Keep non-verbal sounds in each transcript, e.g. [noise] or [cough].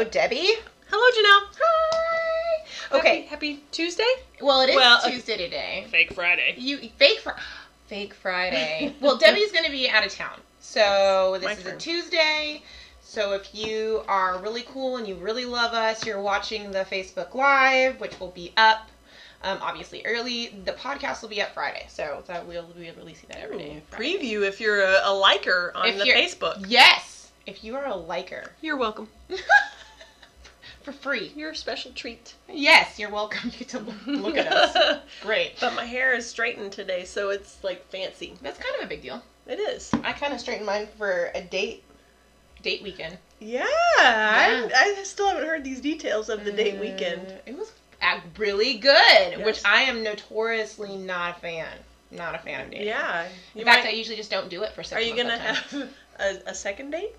Hello, Debbie. Hello, Janelle. Hi. Okay. Happy, happy Tuesday. Well, it is Well, Tuesday today. Fake Friday. You fake fr- fake Friday. [laughs] well, Debbie's going to be out of town, so this My is turn. a Tuesday. So if you are really cool and you really love us, you're watching the Facebook Live, which will be up. Um, obviously early. The podcast will be up Friday, so that we'll be releasing that every day. Friday. Preview if you're a, a liker on If the Facebook. Yes, if you are a liker You're welcome. [laughs] for free. You're a special treat. Yes, you're welcome. [laughs] You get to look, at us. [laughs] Great. But my hair is straightened today, so it's like fancy. That's kind of a big deal. It is. I kind of straightened mine for a date date weekend. Yeah, I, I still haven't heard these details of the date weekend. Uh, It was really good, Yes. which I am notoriously not a fan. Not a fan of dating. Yeah. In fact, might- I usually just don't do it for six are you gonna at a time. have [laughs] a, a second date?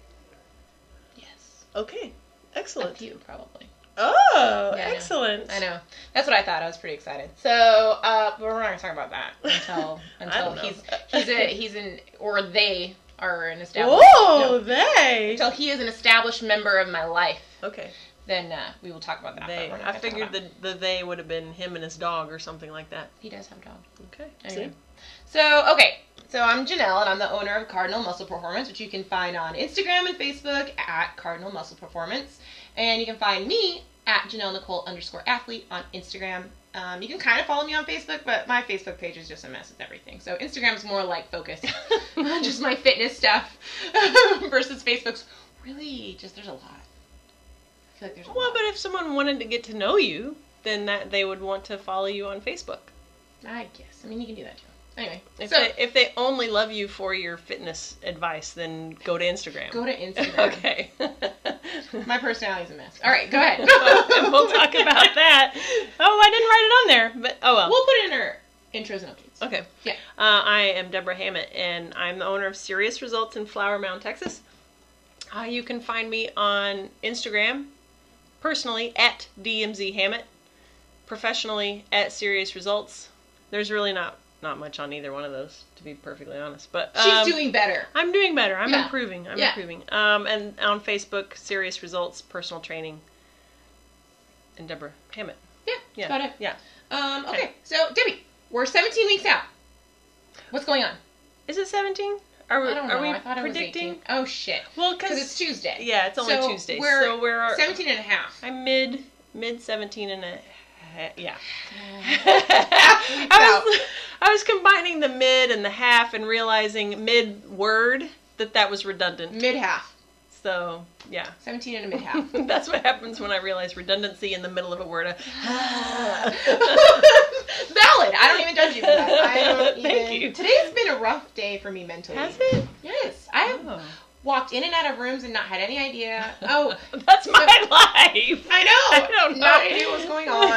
Yes. Okay. Excellent. to you, probably. Oh, Yeah, I know. excellent. I know. That's what I thought. I was pretty excited. So, uh, but we're not gonna talk about that [laughs] until until he's he's a he's an or they are an established. Whoa, no, they. until he is an established member of my life, Okay. then uh, we will talk about that. They. I figured the, the they would have been him and his dog or something like that. he does have a dog. Okay. Anyway. See? So, okay. So I'm Janelle, and I'm the owner of Cardinal Muscle Performance, which you can find on Instagram and Facebook at Cardinal Muscle Performance. And you can find me at Janelle Nicole underscore athlete on Instagram. Um, you can kind of follow me on Facebook, but my Facebook page is just a mess with everything. So Instagram's more like focused [laughs] on just my fitness stuff [laughs] versus Facebook's really just there's a lot. I feel like there's a Well, lot. but if someone wanted to get to know you, then that they would want to follow you on Facebook. I guess. I mean, you can do that too. Anyway, If so they if they only love you for your fitness advice, then go to Instagram. go to [laughs] Instagram. okay. [laughs] My personality's a mess. All right, go ahead. and we'll talk about [laughs] that. Oh, I didn't write it on there, but oh well. We'll put it in our intros and updates. Okay. Yeah. Uh, I am Deborah Hammett, and I'm the owner of Serious Results in Flower Mound, Texas. Uh, you can find me on Instagram, personally at DMZ Hammett, professionally at Serious Results. There's really not not much on either one of those, to be perfectly honest. But She's um, doing better. I'm doing better. I'm Yeah. improving. I'm Yeah. improving. Um, and on Facebook, Serious Results Personal Training, and Deborah Hammett. Yeah, Yeah. about it. Yeah. Um, okay. Okay. so Debbie, we're 17 weeks out. What's going on? Is it 17? Are we, I don't know. are we I thought predicting? it was 18. Oh shit. Well, Because because it's Tuesday. yeah, it's only So Tuesday. We're so we're 17 and a half. I'm mid mid 17 and a yeah. [laughs] I was I was combining the mid and the half and realizing mid word that that was redundant. Mid half. So yeah. 17 and a mid half. [laughs] That's what happens when I realize redundancy in the middle of a word. [laughs] Valid. I don't even judge you for that. I don't even. Thank you. Today's been a rough day for me mentally. Has it? Yes. I have Oh. Walked in and out of rooms and not had any idea. [laughs] Oh, That's my life. I know. I don't know. Not idea what's going on.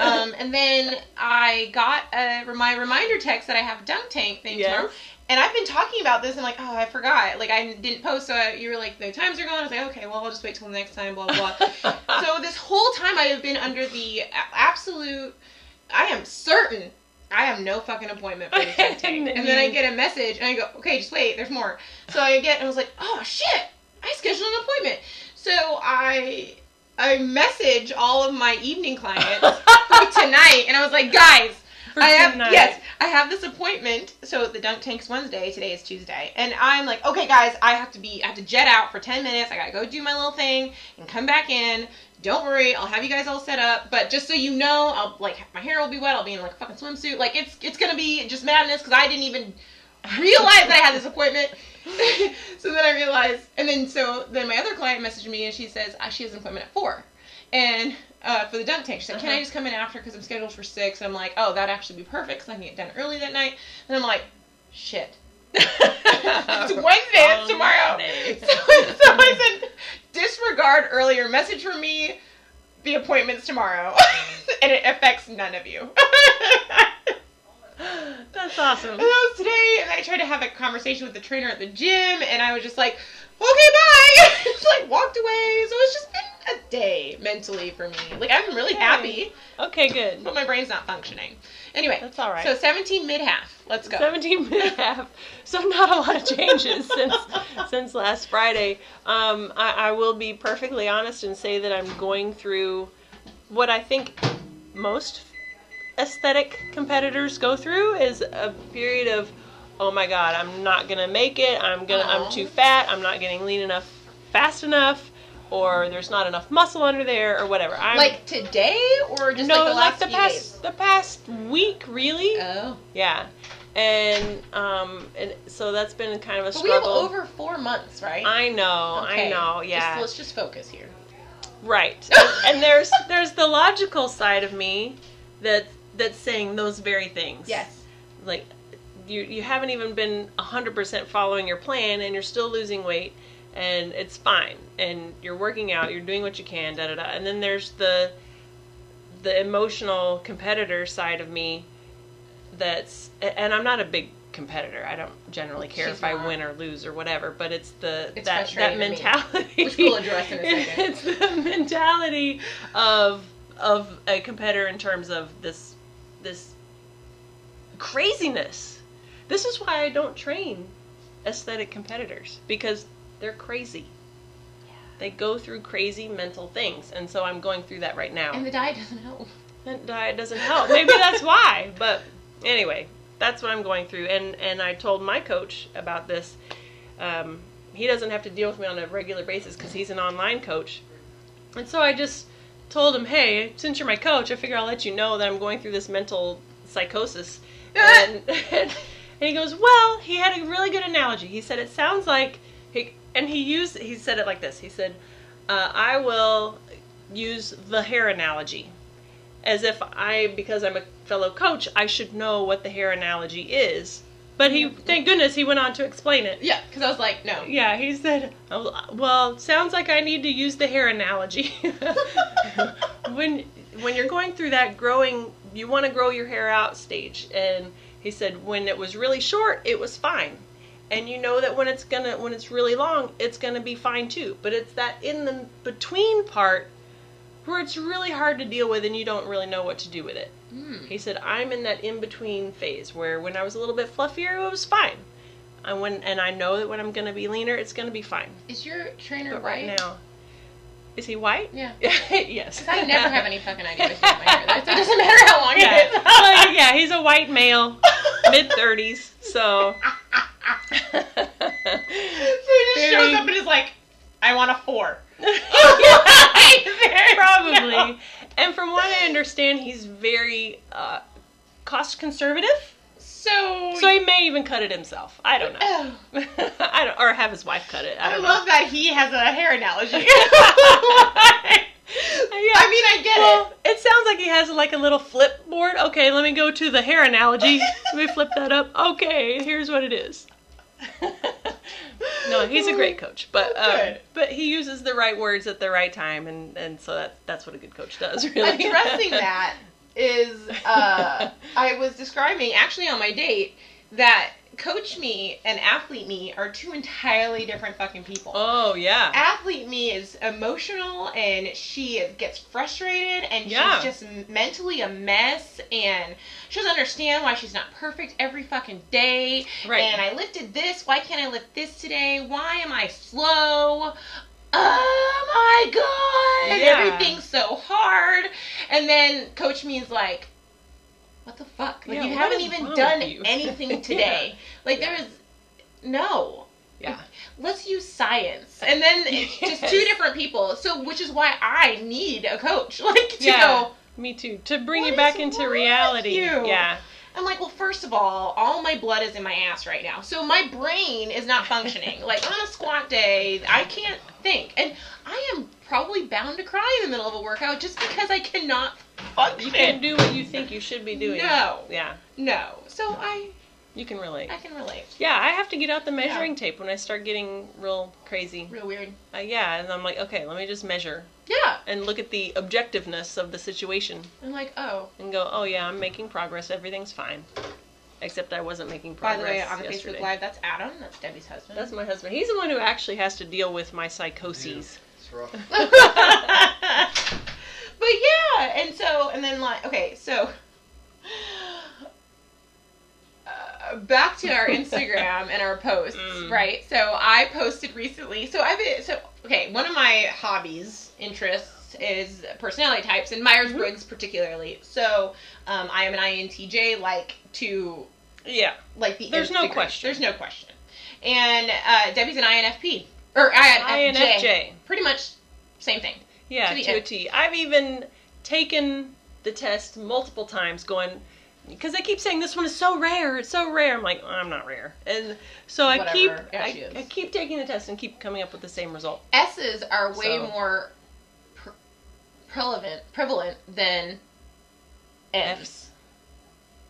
Um, and then I got a, my reminder text that I have dunk tank thing Yes. tomorrow. And I've been talking about this and like, oh, I forgot. Like I didn't post, so I, you were like, the times are gone. I was like, okay, well, I'll just wait till the next time. Blah blah. blah. [laughs] so this whole time I have been under the absolute. I am certain I have no fucking appointment for this dunk tank. and then I get a message and I go, okay, just wait. There's more. So I get and I was like, oh shit, I scheduled an appointment. So I I message all of my evening clients [laughs] for tonight, and I was like, guys, For I have tonight. yes, I have this appointment. So the dunk tank's Wednesday. Today is Tuesday, and I'm like, okay, guys, I have to be, I have to jet out for ten minutes. I gotta go do my little thing and come back in. Don't worry, I'll have you guys all set up. But just so you know, I'll like my hair will be wet. I'll be in like a fucking swimsuit. Like it's it's gonna be just madness because I didn't even realize that I had this appointment. [laughs] so then I realized, and then so then my other client messaged me and she says uh, she has an appointment at four, and uh, for the dunk tank. She said, "Can I Uh-huh. just come in after because I'm scheduled for six? And I'm like, "Oh, that'd actually be perfect because I can get done early that night." And I'm like, "Shit." [laughs] it's [laughs] Wednesday. It's tomorrow. So, so I earlier message from me. The appointment's tomorrow, [laughs] and it affects none of you. [laughs] That's awesome. And that was today, and I tried to have a conversation with the trainer at the gym, and I was just like, okay, bye. [laughs] just like walked away. So it's just been a day mentally for me. Like I'm really happy, Okay, good. but my brain's not functioning. Anyway, That's all right. so 17 mid half. Let's go. 17 mid half. [laughs] So not a lot of changes since since last Friday. Um, I, I will be perfectly honest and say that I'm going through what I think most aesthetic competitors go through is a period of oh my god i'm not gonna make it i'm gonna Aw. i'm too fat i'm not getting lean enough fast enough or there's not enough muscle under there or whatever i'm Like today or just no like the last the past days? the past week really Oh. yeah, and um, and so that's been kind of a But we have struggle. over four months, right? I know, Okay. I know, Just- yeah, let's just focus here. right. and, [laughs] and there's there's the logical side of me that that's saying those very things. Yes. like you you haven't even been hundred percent following your plan, and you're still losing weight, and it's fine, and you're working out, you're doing what you can, da da da. And then there's the the emotional competitor side of me that's and I'm not a big competitor. I don't generally care She's if I win or lose or whatever, but it's the It's that that mentality Which we'll address in a second. [laughs] it's the mentality of of a competitor in terms of this this craziness. This is why I don't train aesthetic competitors because they're crazy. They go through crazy mental things, and so I'm going through that right now. And the diet doesn't help. That diet doesn't help. Maybe that's why. But anyway, that's what I'm going through. And and I told my coach about this. Um, he doesn't have to deal with me on a regular basis because he's an online coach. And so I just told him, hey, since you're my coach, I figure I'll let you know that I'm going through this mental psychosis. [laughs] and, [laughs] and he goes, well, he had a really good analogy. He said it sounds like and he used he said it like this. He said, uh, I will use the hair analogy as if I, because I'm a fellow coach, I should know what the hair analogy is. But he, thank goodness, he went on to explain it. Yeah, because I was like, no. Yeah, he said, "Oh, "Well, sounds like I need to use the hair analogy." [laughs] when when you're going through that growing, you want to grow your hair out stage, and he said when it was really short, it was fine, and you know that when it's gonna when it's really long, it's gonna be fine too. But it's that in the between part where it's really hard to deal with, and you don't really know what to do with it. Mm. He said, I'm in that in between phase where when I was a little bit fluffier, it was fine. And when and I know that when I'm gonna be leaner, it's gonna be fine. Is your trainer But right right now, is he white? Yeah. [laughs] yes. I never have any fucking idea what to do with my hair. So it [laughs] doesn't matter how long Yeah. it is. [laughs] Well, yeah, he's a white male, mid thirties, so. [laughs] so he just shows up and is like, I want a four. [laughs] [laughs] Probably. And from what I understand, he's very uh, cost conservative. So, So he may even cut it himself. I don't know. Oh, I don't, or have his wife cut it. I I love that he has a hair analogy. I mean, I get well, it sounds like he has like a little flip board. Okay, let me go to the hair analogy. let me flip that up. Okay, here's what it is. no, he's a great coach, but um, but he uses the right words at the right time, and and so that that's what a good coach does. [laughs] Really, addressing that is uh, [laughs] I was describing actually on my date that coach me and athlete me are two entirely different fucking people. Oh yeah, Athlete me is emotional and she gets frustrated and Yeah. she's just mentally a mess and she doesn't understand why she's not perfect every fucking day. Right. And I lifted this. Why can't I lift this today? Why am I slow? Oh my god! Yeah. Everything's so hard. And then Coach me is like, what the fuck? Like Yeah, you haven't even done [laughs] anything today. Like there is no. yeah. Let's use science. And then [laughs] it's just two different people. So which is why I need a coach. [laughs] Like to Yeah. go Me too. To bring you back into reality. Yeah. I'm like, well, first of all, all my blood is in my ass right now. So my brain is not functioning. like on a squat day, I can't think. And I am probably bound to cry in the middle of a workout just because I cannot function. You can do what you think you should be doing. No. Yeah. No. So I You can relate. I can relate. Yeah, I have to get out the measuring tape when I start getting real crazy. Real weird. Uh, yeah, and I'm like, okay, let me just measure Yeah. and look at the objectiveness of the situation I'm like, oh. and go, oh yeah, I'm making progress. Everything's fine. Except I wasn't making progress. By the way, on the yesterday. Facebook Live, that's Adam. That's Debbie's husband. That's my husband. He's the one who actually has to deal with my psychoses. It's It's rough. [laughs] [laughs] but yeah, and so and then like okay, so uh, back to our Instagram and our posts, [laughs] Mm. right? So I posted recently. So I've been so okay. One of my hobbies, interests is personality types and Myers Briggs particularly. So um, I am an INTJ, like to Yeah. like the There's no degree. question. There's no question. And uh, Debbie's an INFP or INFJ. INFJ. Pretty much same thing. Yeah, To to a. T. I've even taken the test multiple times going because they keep saying this one is so rare, it's so rare. I'm like, I'm not rare. And so I Whatever. keep Yeah, I. I keep taking the test and keep coming up with the same result. S's are way So- more pre- prevalent prevalent than N's.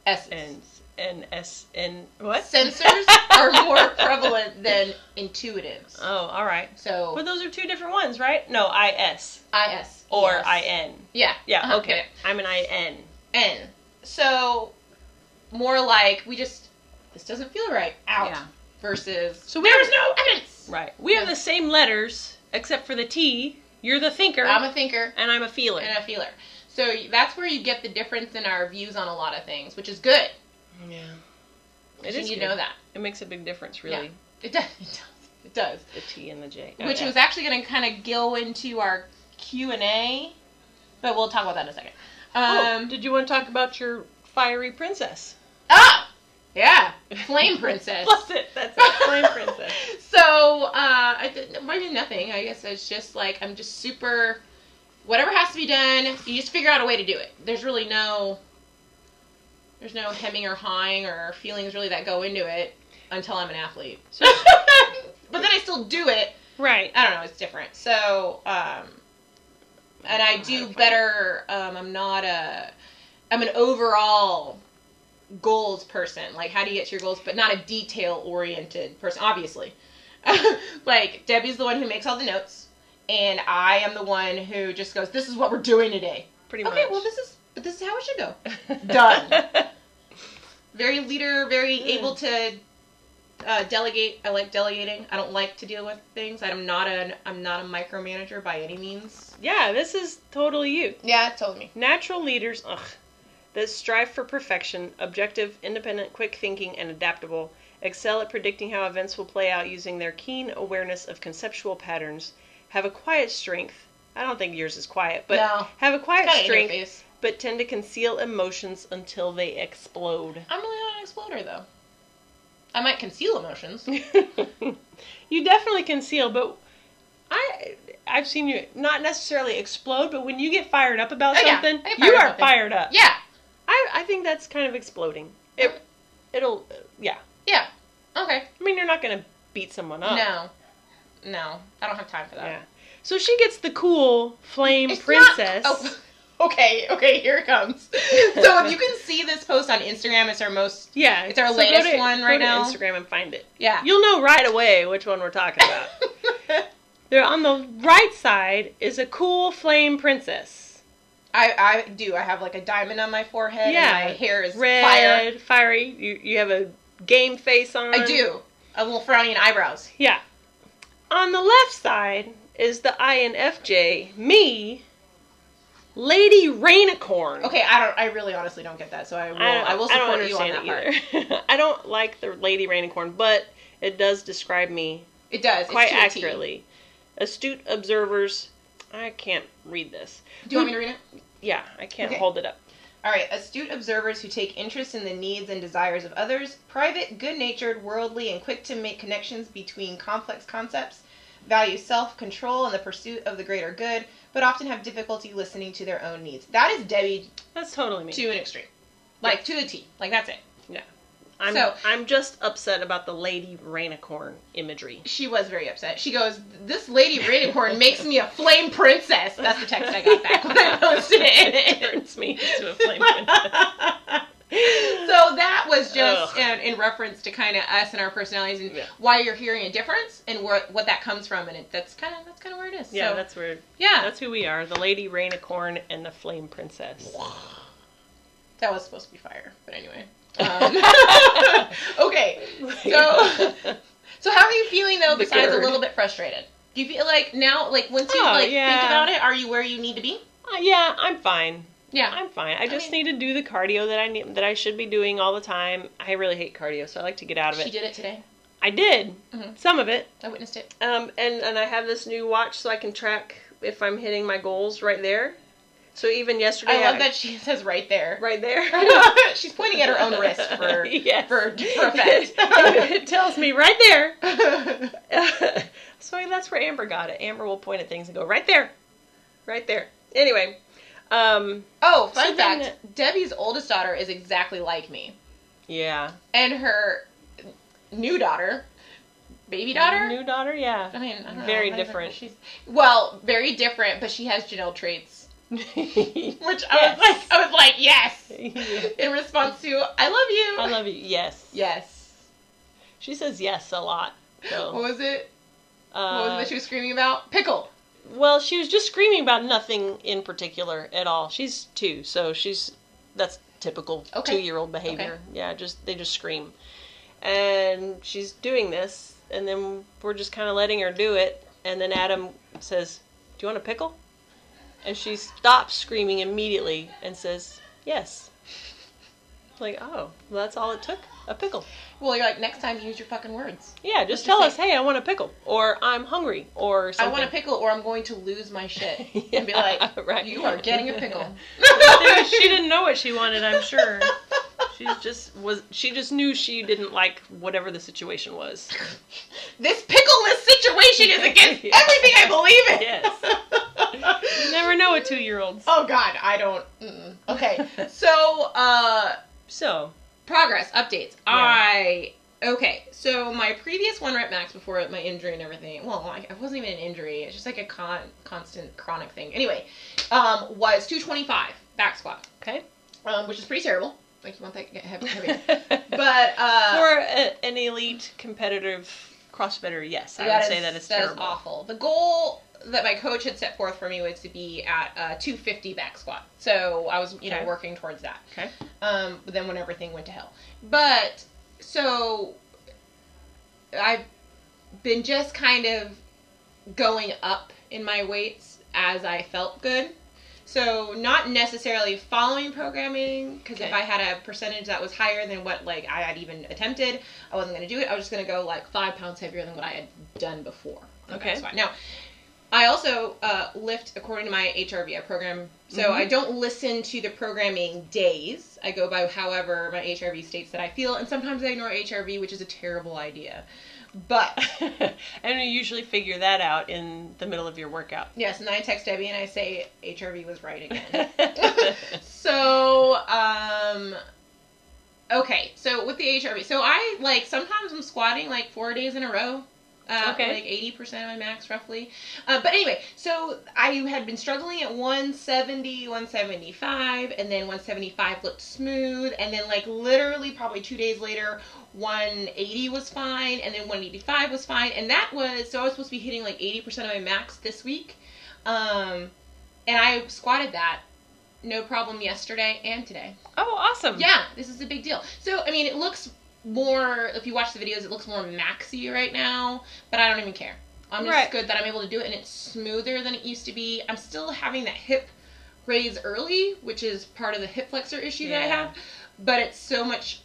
S's. And and S and what? Sensors are more [laughs] prevalent than intuitives. Oh, all right. So But those are two different ones, right? No, I S I S or yes. I N. Yeah. Yeah, Uh-huh. okay. I'm an I N. N. So more like we just this doesn't feel right out Yeah. versus So we there's no evidence. Right. We have the same letters except for the T. You're the thinker, I'm a thinker and I'm a feeler. and a feeler. So that's where you get the difference in our views on a lot of things, which is good. Yeah. It is you good. know that. It makes a big difference, really. It does. [laughs] It does. It does. The T and the J. Which Okay. was actually going to kind of go into our Q and A, but we'll talk about that in a second. Oh, Um, did you want to talk about your fiery princess? ah, yeah, flame princess. [laughs] Plus it. That's it. Flame princess. [laughs] So, uh, I did, maybe nothing. I guess it's just like I'm just super. Whatever has to be done, you just figure out a way to do it. There's really no. There's no hemming or hawing or feelings really that go into it until I'm an athlete. So, [laughs] but then I still do it. Right. I don't know. It's different. So, um, and I do better. Um, I'm not a. I'm an overall goals person. Like, how do you get to your goals, but not a detail oriented person. Obviously, [laughs] like Debbie's the one who makes all the notes, and I am the one who just goes, "This is what we're doing today." Pretty okay, much. Okay, well, this is. But this is how it should go. [laughs] Done. Very leader, very Mm. able to uh, delegate. I like delegating. I don't like to deal with things. I'm not a I'm not a micromanager by any means. yeah, this is totally you. Yeah, totally me. Natural leaders, ugh, that strive for perfection, objective, independent, quick thinking, and adaptable, excel at predicting how events will play out using their keen awareness of conceptual patterns, have a quiet strength. I don't think yours is quiet, but No. have a quiet Kind of in your strength. But tend to conceal emotions until they explode. I'm really not an exploder though. I might conceal emotions. [laughs] you definitely conceal, but I I've seen you not necessarily explode, but when you get fired up about Oh, something, get you are up. fired up. Yeah, I I think that's kind of exploding. It it'll yeah. yeah. Okay. I mean, you're not gonna beat someone up. No, no, I don't have time for that. Yeah. So she gets the cool flame It's princess. Not, oh, [laughs] okay, okay, here it comes. [laughs] so if you can see this post on Instagram, it's our most yeah, it's our so latest to- one right now. Instagram and find it. yeah. You'll know right away which one we're talking about. [laughs] there on the right side is a cool flame princess. I I do. I have like a diamond on my forehead. Yeah, and my hair is red, fire. fiery. You you have a game face on. I do. A little frowny and eyebrows. Yeah. On the left side is the INFJ, me, Lady Rainicorn. Okay, I don't. I really, honestly don't get that. So I will. I, I, will I don't support you on that understand part. it either. [laughs] I don't like the Lady Rainicorn, but it does describe me It does quite accurately. Astute observers. I can't read this. Do you want me to read it? Yeah, I can't Okay. hold it up. All right. Astute observers who take interest in the needs and desires of others. Private, good-natured, worldly, and quick to make connections between complex concepts. Value self-control and the pursuit of the greater good, but often have difficulty listening to their own needs. That is Debbie That's totally me. to an extreme, like to the T. Like that's it. I'm, so- I'm just upset about the Lady Rainicorn imagery. She was very upset. She goes, "This lady Rainicorn makes me a flame princess." That's the text I got back when I posted it. [laughs] Turns me into a flame princess. [laughs] so that was just in, in reference to kind of us and our personalities and Yeah. why you're hearing a difference and what what that comes from, and it, that's kind of that's kind of where it is. Yeah, so, that's where yeah. that's who we are. The Lady Rainicorn and the Flame Princess. that was supposed to be fire, but anyway. Um, [laughs] [laughs] okay, so [laughs] so how are you feeling though? Besides a little bit frustrated. Do you feel like now, like once you Oh, like yeah. think about it, are you where you need to be? Uh, yeah, I'm fine. Yeah. I'm fine. I just mean- need to do the cardio that I need that I should be doing all the time. I really hate cardio, so I like to get out of it. She did it today. I did Mhm. some of it. I witnessed it. Um, and and I have this new watch so I can track if I'm hitting my goals right there. So even yesterday, I love that she [laughs] says right there. right there. [laughs] She's pointing at her own wrist for [laughs] yes. for for effect. it tells me right there. so that's where Amber got it. Amber will point at things and go right there, right there. Anyway, um, oh, fun So then- fact: Debbie's oldest daughter is exactly like me, yeah, and her new daughter, baby daughter. new daughter, yeah, I mean, I Very know, different. She's well, very different, but she has Janelle traits, [laughs] which I Yes. was like, I was like, yes, Yeah. in response to "I love you." I love you. Yes, Yes. she says yes a lot. So, What was it? What uh, was it that she was screaming about? Pickle. Well, she was just screaming about nothing in particular at all. She's two, so she's that's typical Okay. two-year-old behavior. Yeah, just they just scream, and she's doing this, and then we're just kind of letting her do it, and then Adam says, "Do you want a pickle?" And she stops screaming immediately and says, "Yes." Like, oh, well, that's all it took. A pickle. Well, you're like, next time use your fucking words. Yeah, just tell us, hey, I want a pickle, or I'm hungry, or I want a pickle, or I'm going to lose my shit. [laughs] And be like, right. you are getting a pickle. [laughs] she [laughs] didn't know what she wanted, I'm sure. She just was she just knew she didn't like whatever the situation was. This pickleless situation is against Yeah. everything I believe in. Yes. You never know a two-year-old. Oh God, I don't. Mm-mm. Okay, so uh, So progress updates. I okay. So my previous one rep max before my injury and everything. Well, I, it wasn't even an injury. It's just like a con constant chronic thing. Anyway, um, was 225 back squat, Okay. um, which is pretty terrible. Like you want that heavy, heavy. [laughs] but uh, For a, an elite competitive CrossFitter, yes, I would is- say that it's that is terrible. awful. The goal that my coach had set forth for me was to be at uh, 250 back squat. So I was, you know, working towards that. Okay. Um, but then when everything went to hell, but so I've been just kind of going up in my weights as I felt good. So not necessarily following programming because if I had a percentage that was higher than what like I had even attempted, I wasn't going to do it. I was just going to go like five pounds heavier than what I had done before. Okay. Now, I also uh, lift according to my HRV program. So Mhm. I don't listen to the programming days. I go by however my HRV states that I feel, and sometimes I ignore HRV, which is a terrible idea. But [laughs] and you usually figure that out in the middle of your workout. yes, and I text Debbie and I say HRV was right again. [laughs] so um okay so with the hrv so i like sometimes i'm squatting like four days in a row uh, Okay. like 80% of my max roughly uh, but anyway so i had been struggling at 170 175 and then 175 looked smooth and then like literally probably two days later 180 was fine and then 185 was fine and that was so i was supposed to be hitting like 80% of my max this week um and i squatted that no problem yesterday and today oh, awesome. yeah, this is a big deal. So, I mean, it looks more, if you watch the videos, it looks more maxy right now, but I don't even care. I'm just Right. good that I'm able to do it, and it's smoother than it used to be. I'm still having that hip raise early, which is part of the hip flexor issue that I have, but it's so much,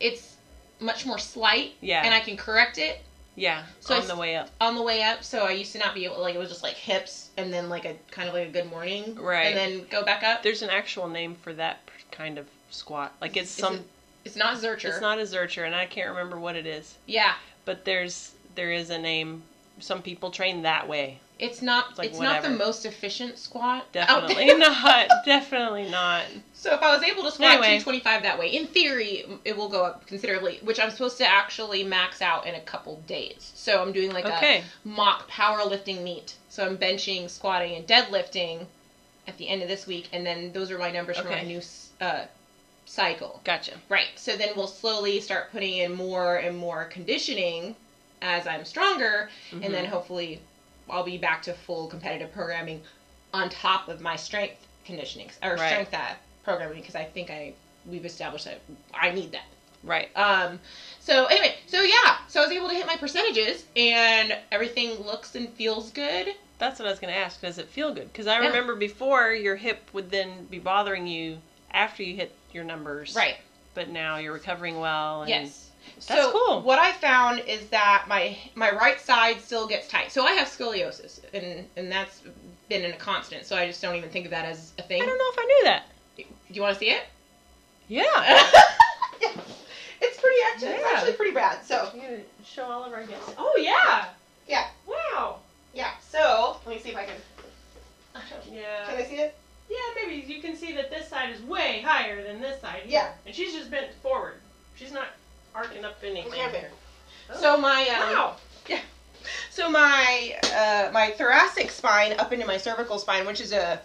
it's much more slight, Yeah. and I can correct it Yeah. So on s- the way up. on the way up. So I used to not be able, like, it was just like hips, and then like a kind of like a good morning, Right. and then go back up. There's an actual name for that kind of squat. Like it's some. it- It's not Zercher. It's not a Zercher, and I can't remember what it is. Yeah, But there's there is a name. Some people train that way. it's not. It's, like not the most efficient squat. Definitely there. not. [laughs] Definitely not. So if I was able to squat Anyway. 225 that way, in theory, it will go up considerably. Which I'm supposed to actually max out in a couple days. So I'm doing like Okay. a mock powerlifting meet. So I'm benching, squatting, and deadlifting at the end of this week, and then those are my numbers for my new uh, cycle. Gotcha. Right. So then we'll slowly start putting in more and more conditioning as I'm stronger, and then Mhm. hopefully I'll be back to full competitive programming on top of my strength conditioning or Right. strength uh, programming because I think I we've established that I need that. Right. Um, so anyway, so yeah, so I was able to hit my percentages, and everything looks and feels good. That's what I was going to ask. Does it feel good? Because I Yeah. remember before your hip would then be bothering you after you hit your numbers. Right. But now you're recovering well. And Yes. That's so cool. what I found is that my my right side still gets tight. So I have scoliosis, and and that's been in a constant. So I just don't even think of that as a thing. I don't know if I knew that. Do you want to see it? Yeah. [laughs] Yeah. It's pretty actually. It's actually pretty bad. So You gonna show all of our guests? oh yeah, yeah, Wow. yeah. So let me see if I can. Yeah. Can I see it? Yeah, maybe you can see that this side is way higher than this side. Yeah. And she's just bent forward. She's not arcing up anything. Yeah, there. So my um, Wow. So my uh, my thoracic spine up into my cervical spine, which is a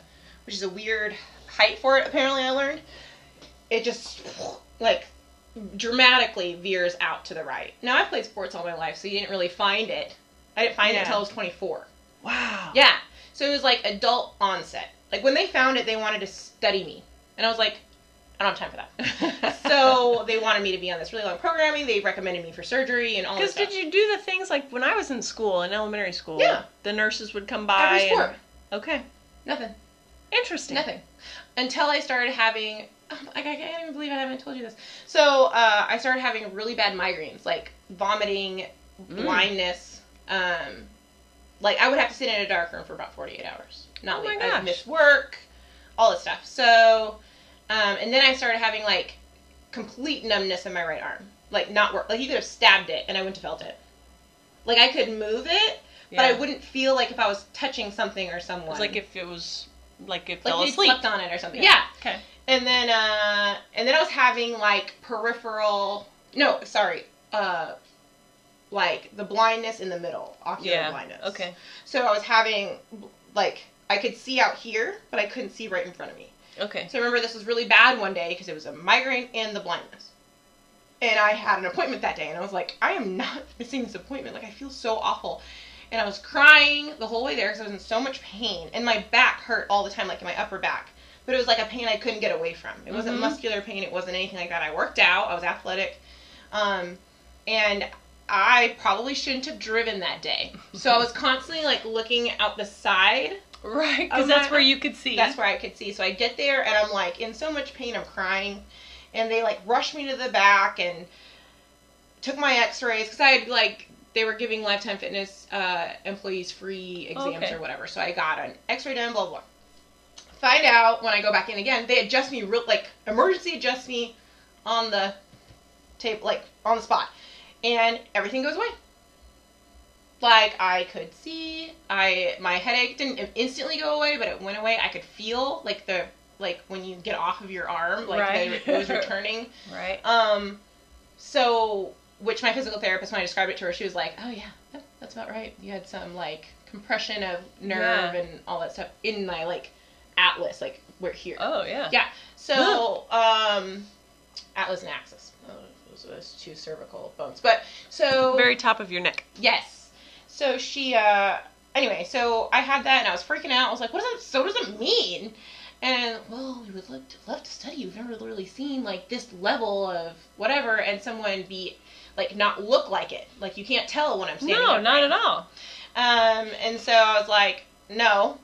which is a weird height for it. Apparently, I learned it just like dramatically veers out to the right. Now I played sports all my life, so you didn't really find it. I didn't find it until I was 24. Wow. Yeah, so it was like adult onset. Like when they found it, they wanted to study me, and I was like, I don't have time for that. [laughs] so they wanted me to be on this really long programming. They recommended me for surgery and all Because did you do the things like when I was in school, in elementary school? Yeah. The nurses would come by. Every sport, And, okay. nothing. Interesting. Nothing. Until I started having, like, I can't even believe I haven't told you this. So, uh, I started having really bad migraines, like vomiting, Mm. blindness. Um, like, I would have to sit in a dark room for about 48 hours. Not Oh leave. gosh. I'd miss work, all this stuff. So, um, and then I started having, like, complete numbness in my right arm. Like, not work. Like, you could have stabbed it and I wouldn't have felt it. Like, I could move it, but I wouldn't feel like if I was touching something or someone. It was like if it was like it like fell you asleep. slept on it or something. Yeah. Okay. And then uh and then I was having like peripheral no, sorry, uh like the blindness in the middle, ocular Yeah. blindness. Okay. So I was having like I could see out here, but I couldn't see right in front of me. Okay. So I remember this was really bad one day because it was a migraine and the blindness. And I had an appointment that day, and I was like, I am not [laughs] missing this appointment. Like, I feel so awful. And I was crying the whole way there because I was in so much pain. And my back hurt all the time, like in my upper back. But it was like a pain I couldn't get away from. It wasn't Mhm. muscular pain, it wasn't anything like that. I worked out, I was athletic. Um, and I probably shouldn't have driven that day. So I was [laughs] constantly like looking out the side Right, because that's my- where you could see. that's where I could see. So I get there and I'm like in so much pain, I'm crying, and they like rushed me to the back and took my X-rays because I had like they were giving Lifetime Fitness uh, employees free exams Okay. or whatever. So I got an X-ray done, blah blah. blah. Find out when I go back in again, they adjust me real like emergency adjust me on the tape like on the spot, and everything goes away like I could see. I my headache didn't instantly go away, but it went away. I could feel like the like when you get off of your arm, like Right. the, it was returning. [laughs] Right. Um, so which my physical therapist when I described it to her, she was like, "Oh yeah, that's about right. You had some like compression of nerve Yeah. and all that stuff in my like atlas, like we're here." Oh yeah. Yeah. So, um, atlas and axis. Oh, those are those two cervical bones. But so Very top of your neck. Yes. So she, uh, anyway, so I had that and I was freaking out. I was like, what does that, so does it mean? And, well, we would love to, love to study. We've never really seen, like, this level of whatever and someone be, like, not look like it. Like, you can't tell when I'm standing No, not at all. Um, and so I was like, no.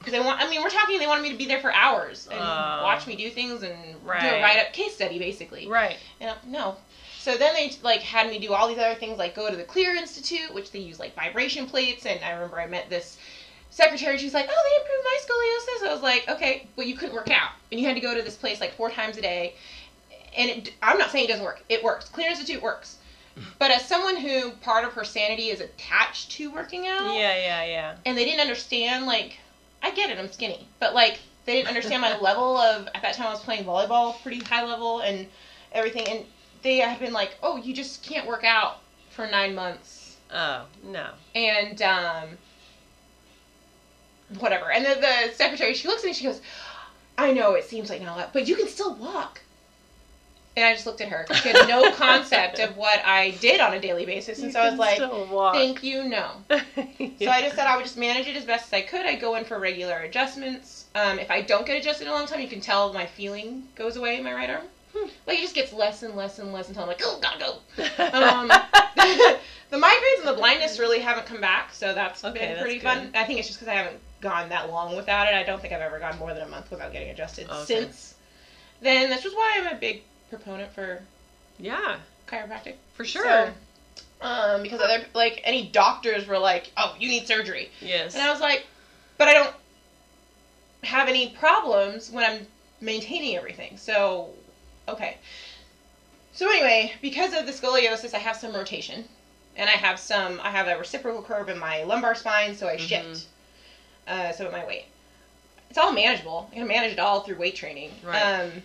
Because they want, I mean, we're talking, they wanted me to be there for hours and Oh. watch me do things and do a write up case study, basically. Right. And I'm, no. So then they like had me do all these other things, like go to the Clear Institute, which they use like vibration plates. And I remember I met this secretary. She's like, "Oh, they improved my scoliosis." I was like, "Okay, but you couldn't work out, and you had to go to this place like four times a day." And it, I'm not saying it doesn't work. It works. Clear Institute works. But as someone who part of her sanity is attached to working out, Yeah, yeah, yeah. and they didn't understand like I get it, I'm skinny, but like they didn't understand my [laughs] level of at that time I was playing volleyball pretty high level and everything and they had been like, "Oh, you just can't work out for 9 months." Oh no. And um whatever. And then the secretary she looks at me she goes, "I know it seems like not a lot, but you can still walk." And I just looked at her. She had no [laughs] concept of what I did on a daily basis, and You so I was like, "Thank you, no." [laughs] So I just said I would just manage it as best as I could. I go in for regular adjustments. Um, if I don't get adjusted in a long time, you can tell my feeling goes away in my right arm. Like it just gets less and less and less until I'm like, oh, gotta go. [laughs] Um, [laughs] the migraines and the blindness really haven't come back, so that's Okay, been that's pretty good. fun. I think it's just because I haven't gone that long without it. I don't think I've ever gone more than a month without getting adjusted Okay. since then. That's just why I'm a big proponent for yeah, chiropractic. for sure. So, um, because other like any doctors were like, "Oh, you need surgery," yes. and I was like, "But I don't have any problems when I'm maintaining everything." So, okay. So anyway, because of the scoliosis, I have some rotation, and I have some. I have a reciprocal curve in my lumbar spine, so I Mhm. shift. Uh, so at my weight, it's all manageable. I can manage it all through weight training. Right. Um,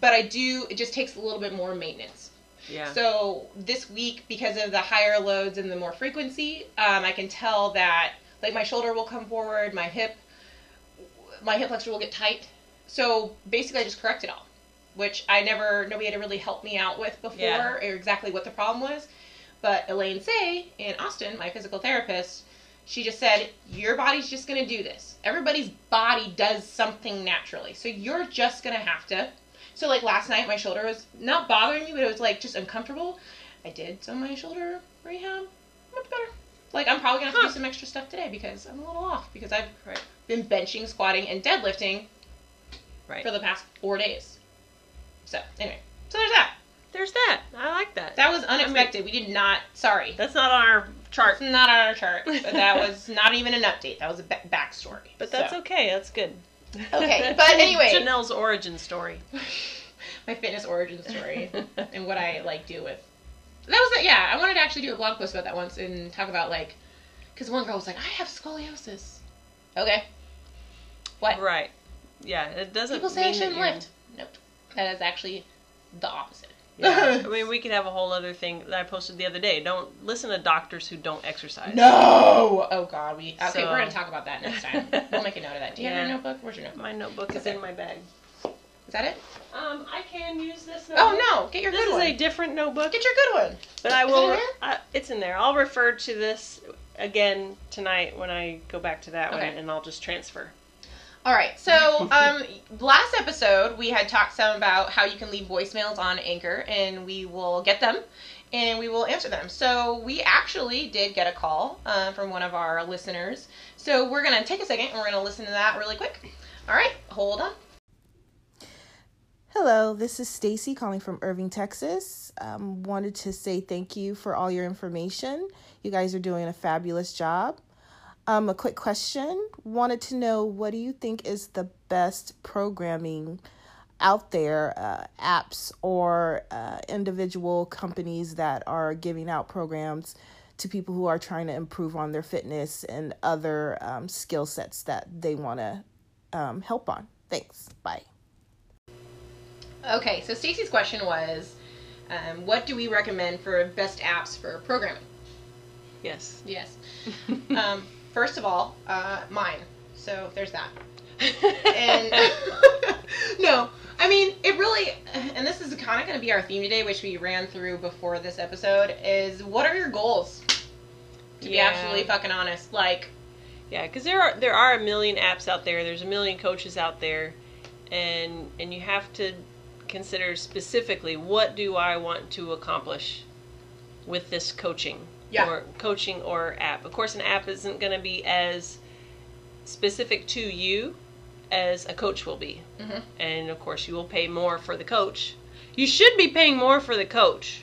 but I do. It just takes a little bit more maintenance. yeah. So this week, because of the higher loads and the more frequency, um, I can tell that like my shoulder will come forward, my hip, my hip flexor will get tight. So basically, I just correct it all, which I never nobody had to really help me out with before Yeah. or exactly what the problem was. But Elaine Say in Austin, my physical therapist, she just said your body's just gonna do this. Everybody's body does something naturally, so you're just gonna have to so like last night, my shoulder was not bothering me, but it was like just uncomfortable. I did some my shoulder rehab, much better. Like I'm probably gonna have to do some extra stuff today because I'm a little off because I've Right. been benching, squatting, and deadlifting Right. for the past four days. So anyway, so there's that. There's that. I like that. That was unexpected. we did not. Sorry, That's not on our chart, not on our chart. [laughs] But that was not even an update. That was a ba- backstory. but that's So, okay. That's good. Okay, [laughs] but anyway. Janelle's origin story. [laughs] my fitness origin story and what I like do with. That was it. Yeah, I wanted to actually do a blog post about that once and talk about like, because one girl was like, "I have scoliosis." Okay. What? Right. Yeah. It doesn't. People say I mean shouldn't lift. Nope. That is actually the opposite. Yeah. [laughs] I mean, we could have a whole other thing that I posted the other day. Don't listen to doctors who don't exercise. no. Oh God. We okay. So- We're gonna talk about that next time. [laughs] we'll make a note of that. Do you have Yeah. your notebook? Where's your notebook? My notebook is in my bag. Is that it? Um, I can use this. Oh no. Get your This good one. This is a different notebook, Get your good one. but I Is will. it in there? Uh, it's in there. I'll refer to this again tonight when I go back to that Okay. one, and I'll just transfer. All right. So, [laughs] um, last episode we had talked some about how you can leave voicemails on Anchor, and we will get them, and we will answer them. So we actually did get a call uh, from one of our listeners. So we're gonna take a second and we're gonna listen to that really quick. All right. Hold on. Hello, this is Stacy calling from Irving, Texas. Um, wanted to say thank you for all your information. You guys are doing a fabulous job. Um, a quick question. Wanted to know what do you think is the best programming out there, uh, apps or uh, individual companies that are giving out programs to people who are trying to improve on their fitness and other um, skill sets that they want to um, help on. Thanks. Bye. Okay. So Stacy's question was, um, what do we recommend for best apps for programming? Yes. Yes. [laughs] um, first of all, uh, mine. So there's that. [laughs] and [laughs] no, I mean it really, and this is kind of going to be our theme today, which we ran through before this episode. Is what are your goals? To be absolutely fucking honest, like Yeah, because there are there are a million apps out there. There's a million coaches out there, and and you have to consider specifically what do I want to accomplish with this coaching Yeah. or coaching or app. Of course, an app isn't going to be as specific to you as a coach will be, Mhm. and of course, you will pay more for the coach. You should be paying more for the coach.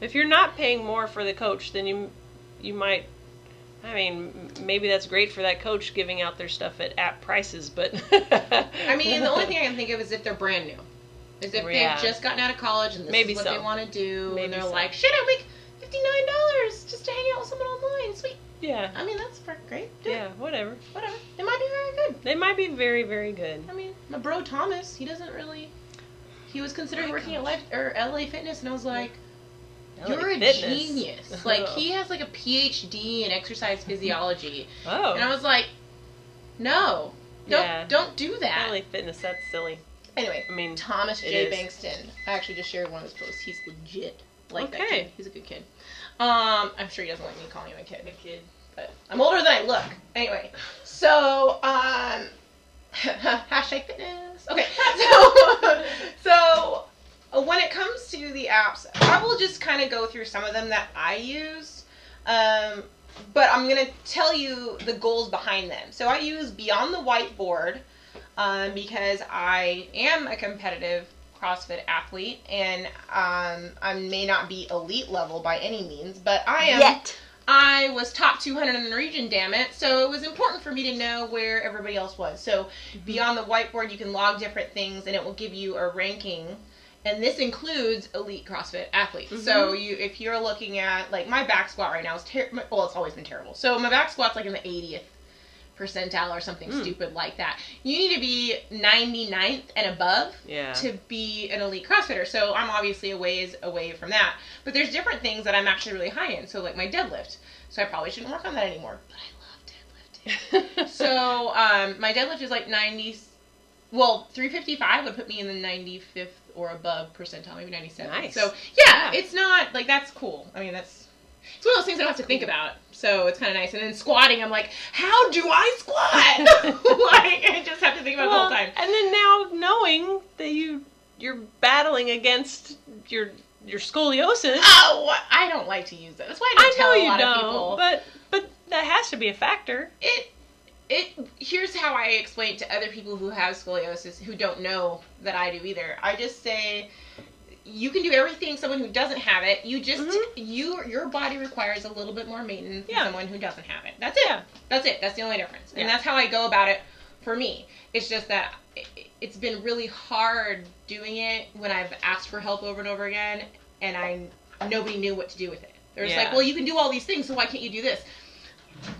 If you're not paying more for the coach, then you you might I mean, maybe that's great for that coach giving out their stuff at app prices, but [laughs] I mean, the only thing I [laughs] can think of is if they're brand new, is if Yeah. they've just gotten out of college and this Maybe is what so. they want to do, Maybe and they're so. like, shit, make fifty nine dollars just to hang out with someone online. Sweet. yeah, I mean, that's great. Do it. yeah, whatever. Whatever. It might be very good. They might be very, very good. I mean, my bro Thomas, he doesn't really. He was considering My working at. Life or LA Fitness, and I was like, LA "You're a Fitness. genius!" Like [laughs] he has like a PhD in exercise physiology, [laughs] Oh, and I was like, "No, don't Yeah. don't do that." LA Fitness. That's silly. Anyway, I mean, Thomas J. Bankston. I actually just shared one of his posts. He's legit. Like that Okay. kid. He's a good kid. Um, I'm sure he doesn't like me calling him a kid. A kid. But I'm older than I look. Anyway, so um, [laughs] hashtag fitness. Okay, [laughs] so so when it comes to the apps, I will just kind of go through some of them that I use. Um, but I'm to tell you the goals behind them. So I use Beyond the Whiteboard um, because I am a competitive CrossFit athlete and um, I may not be elite level by any means, but I am. Yet. I was top 200 in the region, damn it. So it was important for me to know where everybody else was. So beyond the whiteboard, you can log different things and it will give you a ranking. And this includes elite CrossFit athletes. So you, if you're looking at like my back squat right now is terrible. Well, it's always been terrible. So my back squat's like in the 80th percentile or something stupid like that. You need to be 99th and above Yeah. to be an elite CrossFitter. So I'm obviously a ways away from that. But there's different things that I'm actually really high in. So like my deadlift. So I probably shouldn't work on that anymore. But I love [laughs] deadlifting. so um, my deadlift is like 90. Well, 355 would put me in the 95th or above percentile, maybe 97. Nice. So yeah, Yeah. it's not like that's cool. I mean, that's it's one of those things I don't have to think about. So it's kind of nice. And then squatting, I'm like, how do I squat? [laughs] [laughs] like I just have to think about it the whole time. and then now knowing that you you're battling against your your scoliosis. Oh, I don't like to use that. That's why I I don't tell know a you don't, of people. but but that has to be a factor. it it here's how I explain it to other people who have scoliosis who don't know that I do either. I just say you can do everything someone who doesn't have it. You just Mhm. you your body requires a little bit more maintenance Yeah. than someone who doesn't have it. That's it. Yeah. That's it. That's the only difference. And that's how I go about it for me. It's just that it, it's been really hard doing it when I've asked for help over and over again and I nobody knew what to do with it. They're just Yeah. like, "Well, you can do all these things, so why can't you do this?"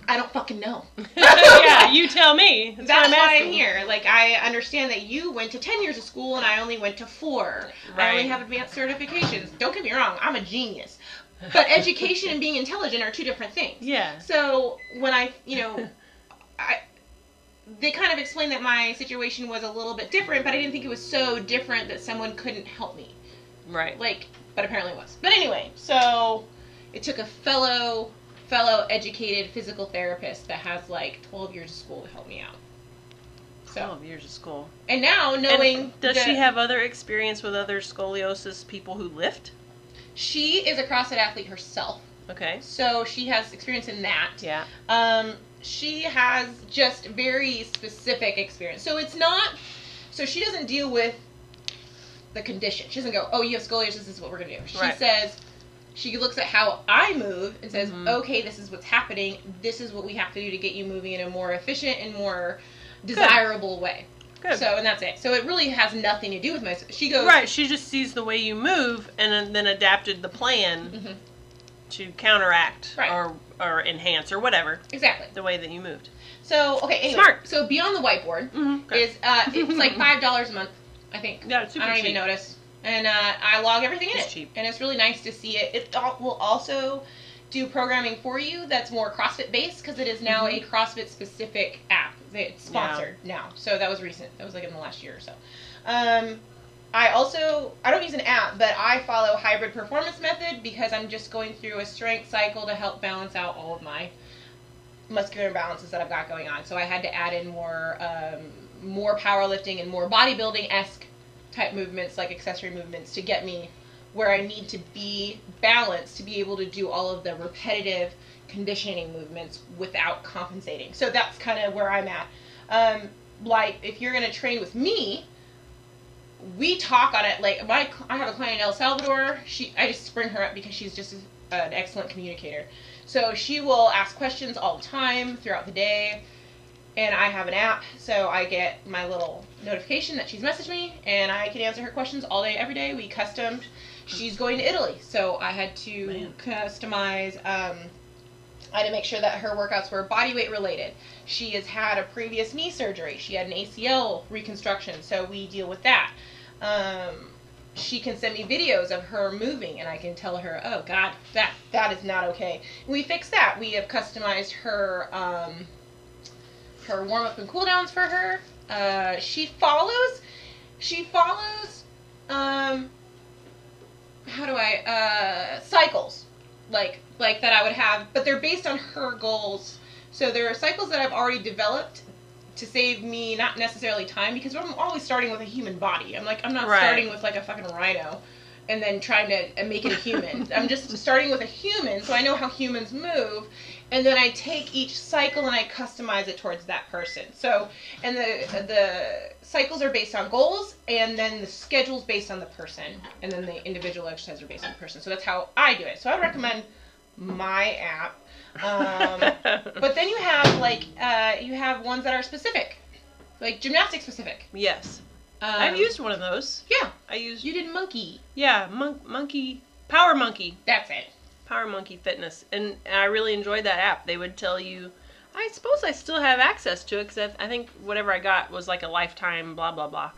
I don't fucking know. [laughs] [laughs] yeah, you tell me. That's, That's why I'm I'm here. Like I understand that you went to ten years of school and I only went to four. I only have advanced certifications. Don't get me wrong, I'm a genius. But education and being intelligent are two different things. Yeah. So when I, you know, I they kind of explained that my situation was a little bit different, but I didn't think it was so different that someone couldn't help me. Right. Like, but apparently it was. But anyway, so it took a fellow fellow educated physical therapist that has like 12 years of school to help me out. So, Twelve years of school. and now knowing And does that she have other experience with other scoliosis people who lift? she is a CrossFit athlete herself, Okay. so she has experience in that. Yeah. Um, she has just very specific experience. So it's not. So she doesn't deal with the condition. She doesn't go, "Oh, you have scoliosis. This is what we're gonna do." She Right. says. She looks at how I move and says, Mhm. "Okay, this is what's happening. This is what we have to do to get you moving in a more efficient and more desirable way." Good. So, and that's it. So it really has nothing to do with my. She goes, right. She just sees the way you move and then, adapted the plan Mhm. to counteract Right. or or enhance or whatever Exactly. the way that you moved. So okay, anyway, Smart. So beyond the whiteboard Mm-hmm. is uh, it's like [laughs] five dollars a month, I think. Yeah, it's super I don't even notice. And uh, I log everything in It's it. cheap. And it's really nice to see it. It will also do programming for you that's more CrossFit based because it is now Mhm. a CrossFit specific app. It's sponsored now. So that was recent. That was like in the last year or so. Um, I also I don't use an app, but I follow hybrid performance method because I'm just going through a strength cycle to help balance out all of my muscular imbalances that I've got going on. So I had to add in more um, more powerlifting and more bodybuilding esque type movements, like accessory movements, to get me where I need to be balanced to be able to do all of the repetitive conditioning movements without compensating. So that's kind of where I'm at. Um, like if you're gonna train with me, we talk on it. Like my, I have a client in El Salvador. She, I just bring her up because she's just an excellent communicator. So she will ask questions all the time throughout the day. And I have an app, so I get my little notification that she's messaged me, and I can answer her questions all day, every day. We customed. She's going to Italy, so I had to Man. customize. Um, I had to make sure that her workouts were body weight related. She has had a previous knee surgery. She had an ACL reconstruction, so we deal with that. Um, she can send me videos of her moving, and I can tell her, "Oh God, that that is not okay." We fix that. We have customized her um, her warm up and cool downs for her. Uh, she follows. She follows. Um, how do I uh, cycles like like that I would have, but they're based on her goals. So there are cycles that I've already developed to save me not necessarily time because I'm always starting with a human body. I'm like I'm not Right. starting with like a fucking rhino. and then trying to make it a human. I'm just starting with a human, so I know how humans move, and then I take each cycle and I customize it towards that person. So, and the the cycles are based on goals, and then the schedule's based on the person, and then the individual exercises are based on the person. So that's how I do it. So I recommend my app. Um, [laughs] but then you have like uh, you have ones that are specific, like gymnastic specific. yes, Um, I've used one of those. Yeah, I used you did monkey. yeah, mon- monkey power monkey. That's it. Power Monkey Fitness, and I really enjoyed that app. They would tell you. I suppose I still have access to it because I, I think whatever I got was like a lifetime blah blah blah.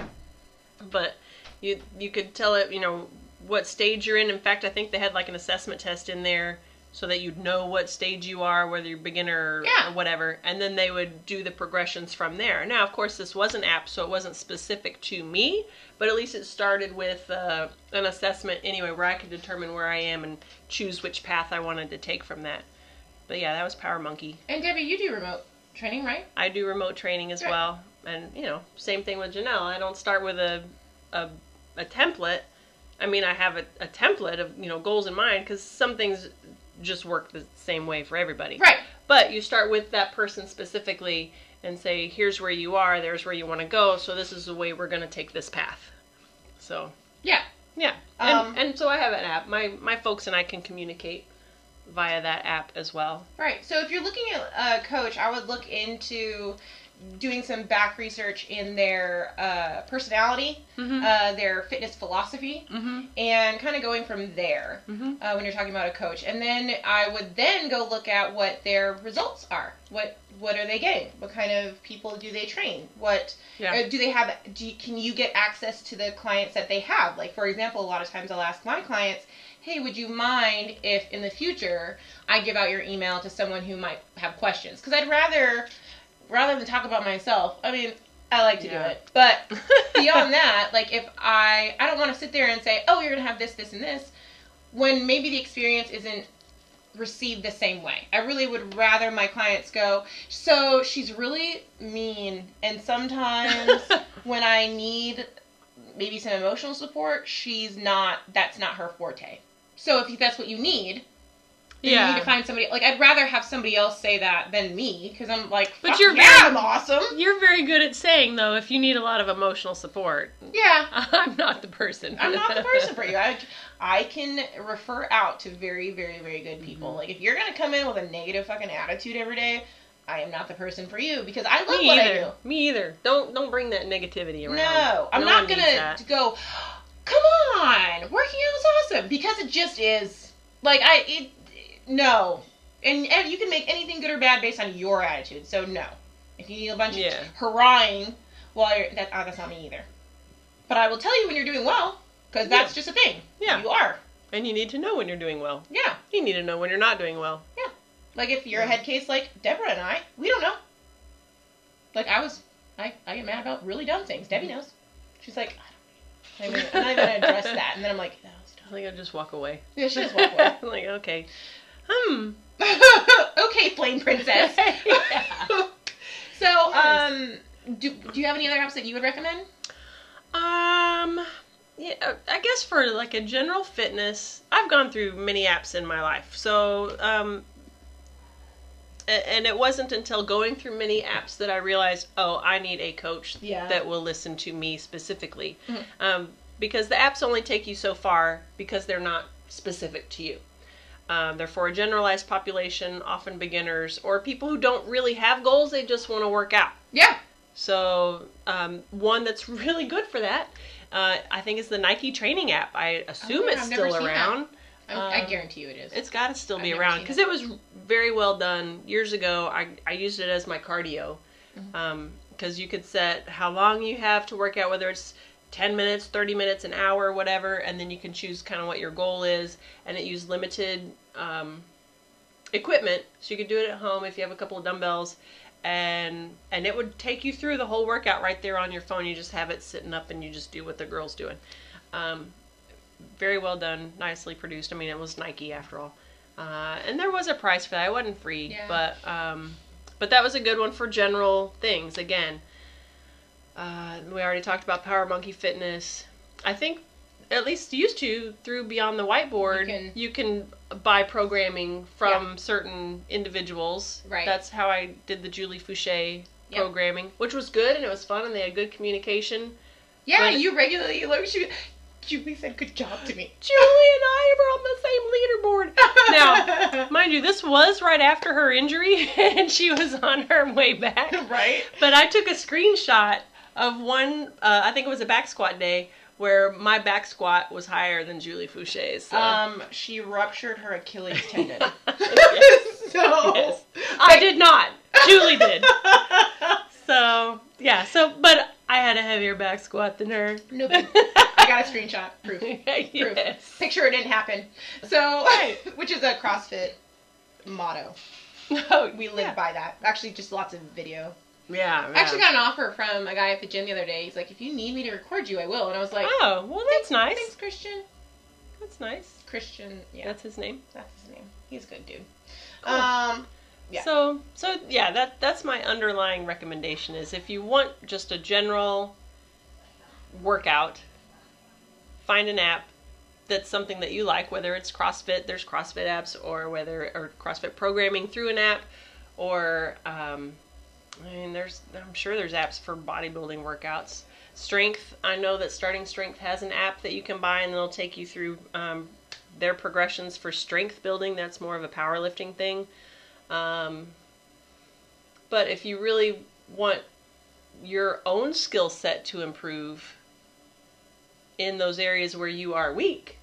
But you you could tell it you know what stage you're in. In fact, I think they had like an assessment test in there so that you'd know what stage you are, whether you're beginner or, Yeah. or whatever, and then they would do the progressions from there. Now, of course, this was an app, so it wasn't specific to me, but at least it started with uh, an assessment anyway, where I could determine where I am and choose which path I wanted to take from that. But yeah, that was Power Monkey. And Debbie, you do remote training, right? I do remote training as Right. well, and you know, same thing with Janelle. I don't start with a a, a template. I mean, I have a, a template of you know goals in mind because some things just work the same way for everybody. Right. But you start with that person specifically and say, here's where you are, there's where you want to go, so this is the way we're going to take this path. So, Yeah. yeah. And, Um, and so I have an app. My my folks and I can communicate via that app as well. Right. So if you're looking at a coach, I would look into doing some back research in their uh, personality, Mhm. uh, their fitness philosophy, Mm-hmm. and kind of going from there Mm-hmm. uh, when you're talking about a coach. And then I would then go look at what their results are. What what are they getting? What kind of people do they train? What Yeah. uh, do they have? Do you, can you get access to the clients that they have? Like for example, a lot of times I'll ask my clients, "Hey, would you mind if in the future I give out your email to someone who might have questions?" Because I'd rather rather than talk about myself. I mean, I like to Yeah. do it, but [laughs] beyond that, like if I I don't want to sit there and say, "Oh, you're gonna have this, this, and this," when maybe the experience isn't received the same way. I really would rather my clients go, "So she's really mean, and sometimes [laughs] when I need maybe some emotional support, she's not. That's not her forte." So if that's what you need, then you Yeah. need to find somebody. Like I'd rather have somebody else say that than me because I'm like, But "Fuck you're yeah, very- I'm awesome. You're very good at saying though if you need a lot of emotional support. Yeah, [laughs] I'm not the person. I'm not the person for you. [laughs] I, I can refer out to very, very, very good people. Mm-hmm. Like if you're gonna come in with a negative fucking attitude every day, I am not the person for you because I love Me what either. I do. Me either. Don't don't bring that negativity around. No, I'm No not gonna go. Come on, working out is awesome because it just is. Like I, it, no, and, and you can make anything good or bad based on your attitude. So no, if you need a bunch Yeah. of hurrahing, well, you're, that uh, that's not me either. But I will tell you when you're doing well because that's just a thing. Yeah. you are. And you need to know when you're doing well. Yeah, You need to know when you're not doing well. Yeah. Like if you're a head case like Deborah and I, we don't know. Like I was, I I get mad about really dumb things. Debbie knows. She's like, I don't know. I'm not even gonna address that, and then I'm like, that was [laughs] dumb. I think I'll just walk away. Yeah, she just walk away. I'm [laughs] like, okay. Hmm. [laughs] okay, Flame Princess. [laughs] [laughs] So, um, do, do you have any other apps that you would recommend? Um, yeah, I guess for like a general fitness, I've gone through many apps in my life. So, um, and it wasn't until going through many apps that I realized, oh, I need a coach Yeah. that will listen to me specifically. Mhm. Um, because the apps only take you so far because they're not specific to you. Um, they're for a generalized population, often beginners, or people who don't really have goals, they just want to work out. Yeah. So um, one that's really good for that, uh, I think, is the Nike training app. I assume Oh, it's I've still around. I, I Um, guarantee you it is. It's got to still I've be around because it. it was very well done years ago. I I used it as my cardio Mm-hmm. because you could set how long you have to work out, whether it's 10 minutes, 30 minutes, an hour, whatever, and then you can choose kind of what your goal is. And it used limited um, equipment, so you could do it at home if you have a couple of dumbbells, and and it would take you through the whole workout right there on your phone. You just have it sitting up, and you just do what the girl's doing. Um, very well done, nicely produced. I mean, it was Nike after all, uh, and there was a price for that. It wasn't free, Yeah. but um, but that was a good one for general things. Again, uh, we already talked about Power Monkey Fitness. I think at least used to through Beyond the Whiteboard, You you can- can, buy programming from certain individuals. Right. That's how I did the Julie Foucher Yeah. programming, which was good and it was fun and they had good communication. Yeah, you regularly look. She, Julie said, "Good job to me." [laughs] Julie and I were on the same leaderboard. Now, [laughs] mind you, this was right after her injury [laughs] and she was on her way back. right? But I took a screenshot of one, uh, I think it was a back squat day, where my back squat was higher than Julie Foucher's. So. Um, she ruptured her Achilles tendon. [laughs] [laughs] Yes. so Yes. I did not. Julie did. [laughs] So, yeah, so, but I had a heavier back squat than her. No big- I got a screenshot proof. yes. Picture it didn't happen. So, Right. which is a CrossFit motto. Oh, We live yeah. by that. Actually, just lots of video. Yeah, I actually got an offer from a guy at the gym the other day. He's like, "If you need me to record you, I will." And I was like, Oh, well, that's nice. "Thanks, Christian." That's nice. Christian, yeah, That's his name. that's his name. He's a good dude. Cool. Um, Yeah. So, so yeah, that that's my underlying recommendation is if you want just a general workout, find an app that's something that you like, whether it's CrossFit, there's CrossFit apps, or whether or CrossFit programming through an app, or um, I mean, there's I'm sure there's apps for bodybuilding workouts. Strength, I know that Starting Strength has an app that you can buy, and they'll take you through um, their progressions for strength building. That's more of a powerlifting thing. Um, but if you really want your own skill set to improve in those areas where you are weak,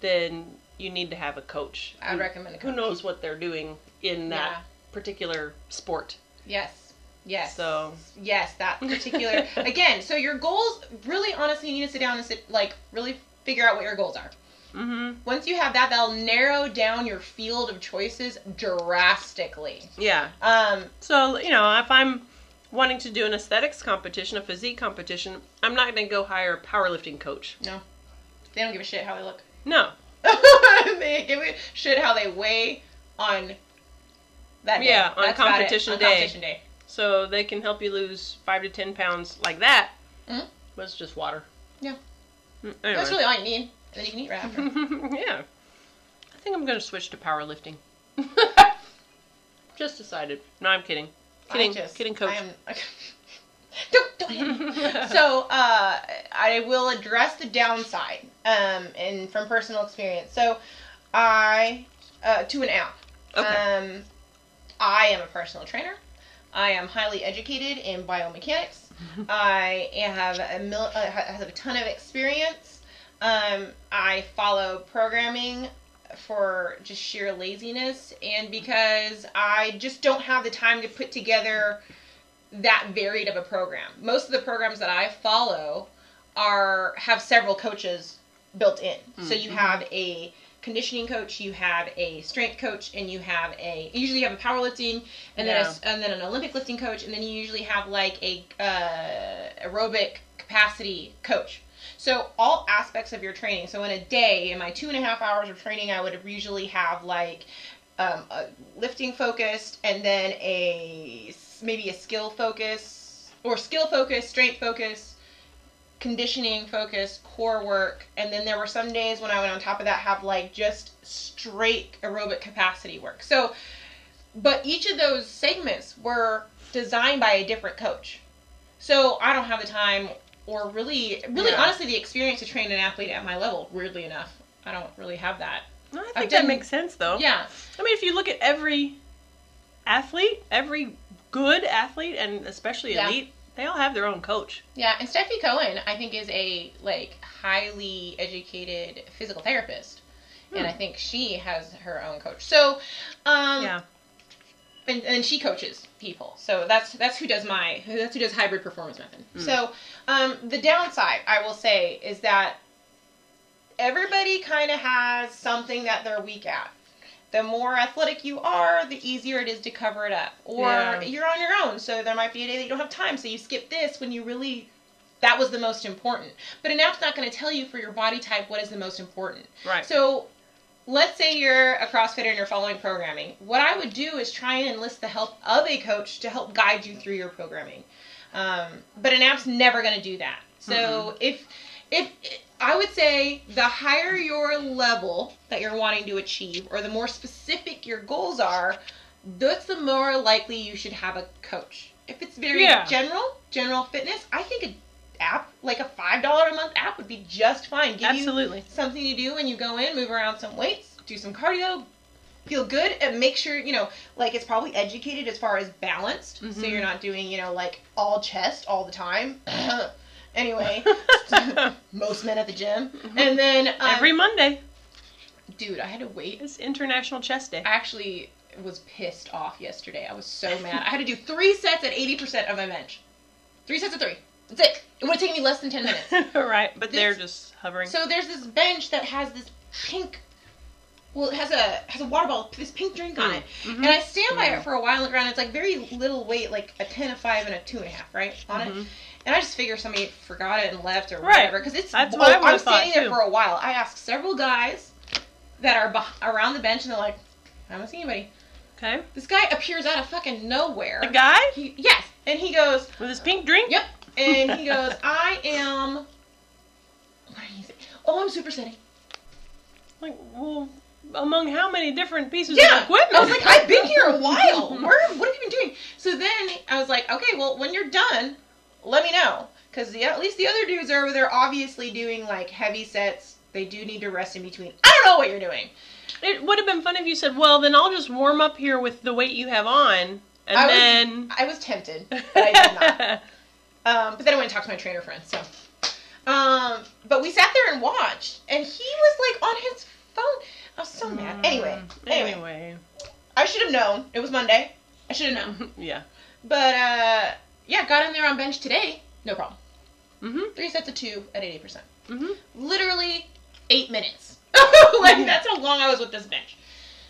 then you need to have a coach. I would who- recommend a Who knows what they're doing in that Yeah. particular sport. Yes. Yes. So- yes, that particular [laughs] again. So your goals really, honestly, you need to sit down and sit like really figure out what your goals are. Mm-hmm. Once you have that, that'll narrow down your field of choices drastically. Yeah. Um, So, you know, if I'm wanting to do an aesthetics competition, a physique competition, I'm not going to go hire a powerlifting coach. no, they don't give a shit how they look. No. [laughs] they give a shit how they weigh on that day. Yeah, on competition On day. Competition day. So they can help you lose five to ten pounds like that. Mhm. But it's just water. Yeah. Mm, That's really all you need, and then you can eat right after. [laughs] yeah. I think I'm going to switch to powerlifting. [laughs] just decided. No, I'm kidding. Kidding. Just, kidding, coach. I am, [laughs] don't don't hit me. so uh, I will address the downside, um, and from personal experience. So I uh, to an app. Okay. Um, I am a personal trainer. I am highly educated in biomechanics. I have a mil- uh, have a ton of experience. Um, I follow programming for just sheer laziness and because I just don't have the time to put together that varied of a program. Most of the programs that I follow are have several coaches built in. So you have a conditioning coach, you have a strength coach, and you have a usually you have a powerlifting, and then a, and then an Olympic lifting coach, and then you usually have like a uh, aerobic capacity coach. So all aspects of your training. So in a day, in my two and a half hours of training, I would usually have like um, a lifting focused, and then a maybe a skill focus or skill focus, strength focus, conditioning focus, core work, and then there were some days when I would on top of that have like just straight aerobic capacity work. So, but each of those segments were designed by a different coach. So I don't have the time or really, really Yeah. honestly, the experience to train an athlete at my level. Weirdly enough, I don't really have that. I think I've that done- makes sense, though. Yeah, I mean, if you look at every athlete, every good athlete, and especially Yeah. They all have their own coach. yeah. And Stefi Cohen, I think, is a like highly educated physical therapist. And I think she has her own coach. So, um, Yeah. and, and she coaches people. So that's that's who does my that's who does hybrid performance method. So um, the downside I will say is that everybody kind of has something that they're weak at. The more athletic you are, the easier it is to cover it up. Or Yeah. you're on your own, so there might be a day that you don't have time, so you skip this when you really that was the most important. But an app's not going to tell you for your body type what is the most important. Right. So let's say you're a CrossFitter and you're following programming. What I would do is try and enlist the help of a coach to help guide you through your programming. Um, but an app's never going to do that. So if if I would say the higher your level that you're wanting to achieve, or the more specific your goals are, that's the more likely you should have a coach. If it's very Yeah. general, general fitness, I think an app like a five dollar a month app would be just fine. Give you Absolutely. something to do when you go in, move around some weights, do some cardio, feel good, and make sure, you know, like it's probably educated as far as balanced. So Mhm. you're not doing, you know, like all chest all the time. [clears throat] anyway, [laughs] most men at the gym. And then, um, Every Monday dude, I had to wait. is International Chest Day. I actually was pissed off yesterday. I was so mad. I had to do three sets at 80% of my bench. Three sets of three. That's it. It would have taken me less than 10 minutes. [laughs] right, but they're just hovering. So there's this bench that has this pink. Well, it has a has a water bottle, this pink drink on it, Mhm. and I stand by Yeah. it for a while ground. It's like very little weight, like a ten, a five, and a two and a half, right on it. And I just figure somebody forgot it and left or Right. whatever because it's. That's oh, what I I'm standing there too. for a while. I asked several guys that are beh- around the bench, and they're like, "I haven't seen anybody." Okay. This guy appears out of fucking nowhere. The guy He, yes, and he goes, with his pink drink? Yep. And he [laughs] goes, I am. What he say? Oh, I'm supersetting. Like, well, among how many different pieces Yeah. of equipment? I was like, I've been here a while. [laughs] Where? What have you been doing? So then I was like, okay, well, when you're done, let me know. Because at least the other dudes are over there obviously doing like heavy sets. They do need to rest in between. I don't know what you're doing. It would have been fun if you said, "Well, then I'll just warm up here with the weight you have on, and I was- then." I was tempted, but I did not. [laughs] Um, but then I went and talked to my trainer friend. So, um, but we sat there and watched, and he was like on his phone. I was so mad. Anyway, anyway, Anyway. I should have known. It was Monday. I should have known. [laughs] yeah. But uh, yeah, got in there on bench today. No problem. Mhm. Three sets of two at eighty percent. Mhm. Literally eight minutes. [laughs] like that's how long I was with this bench.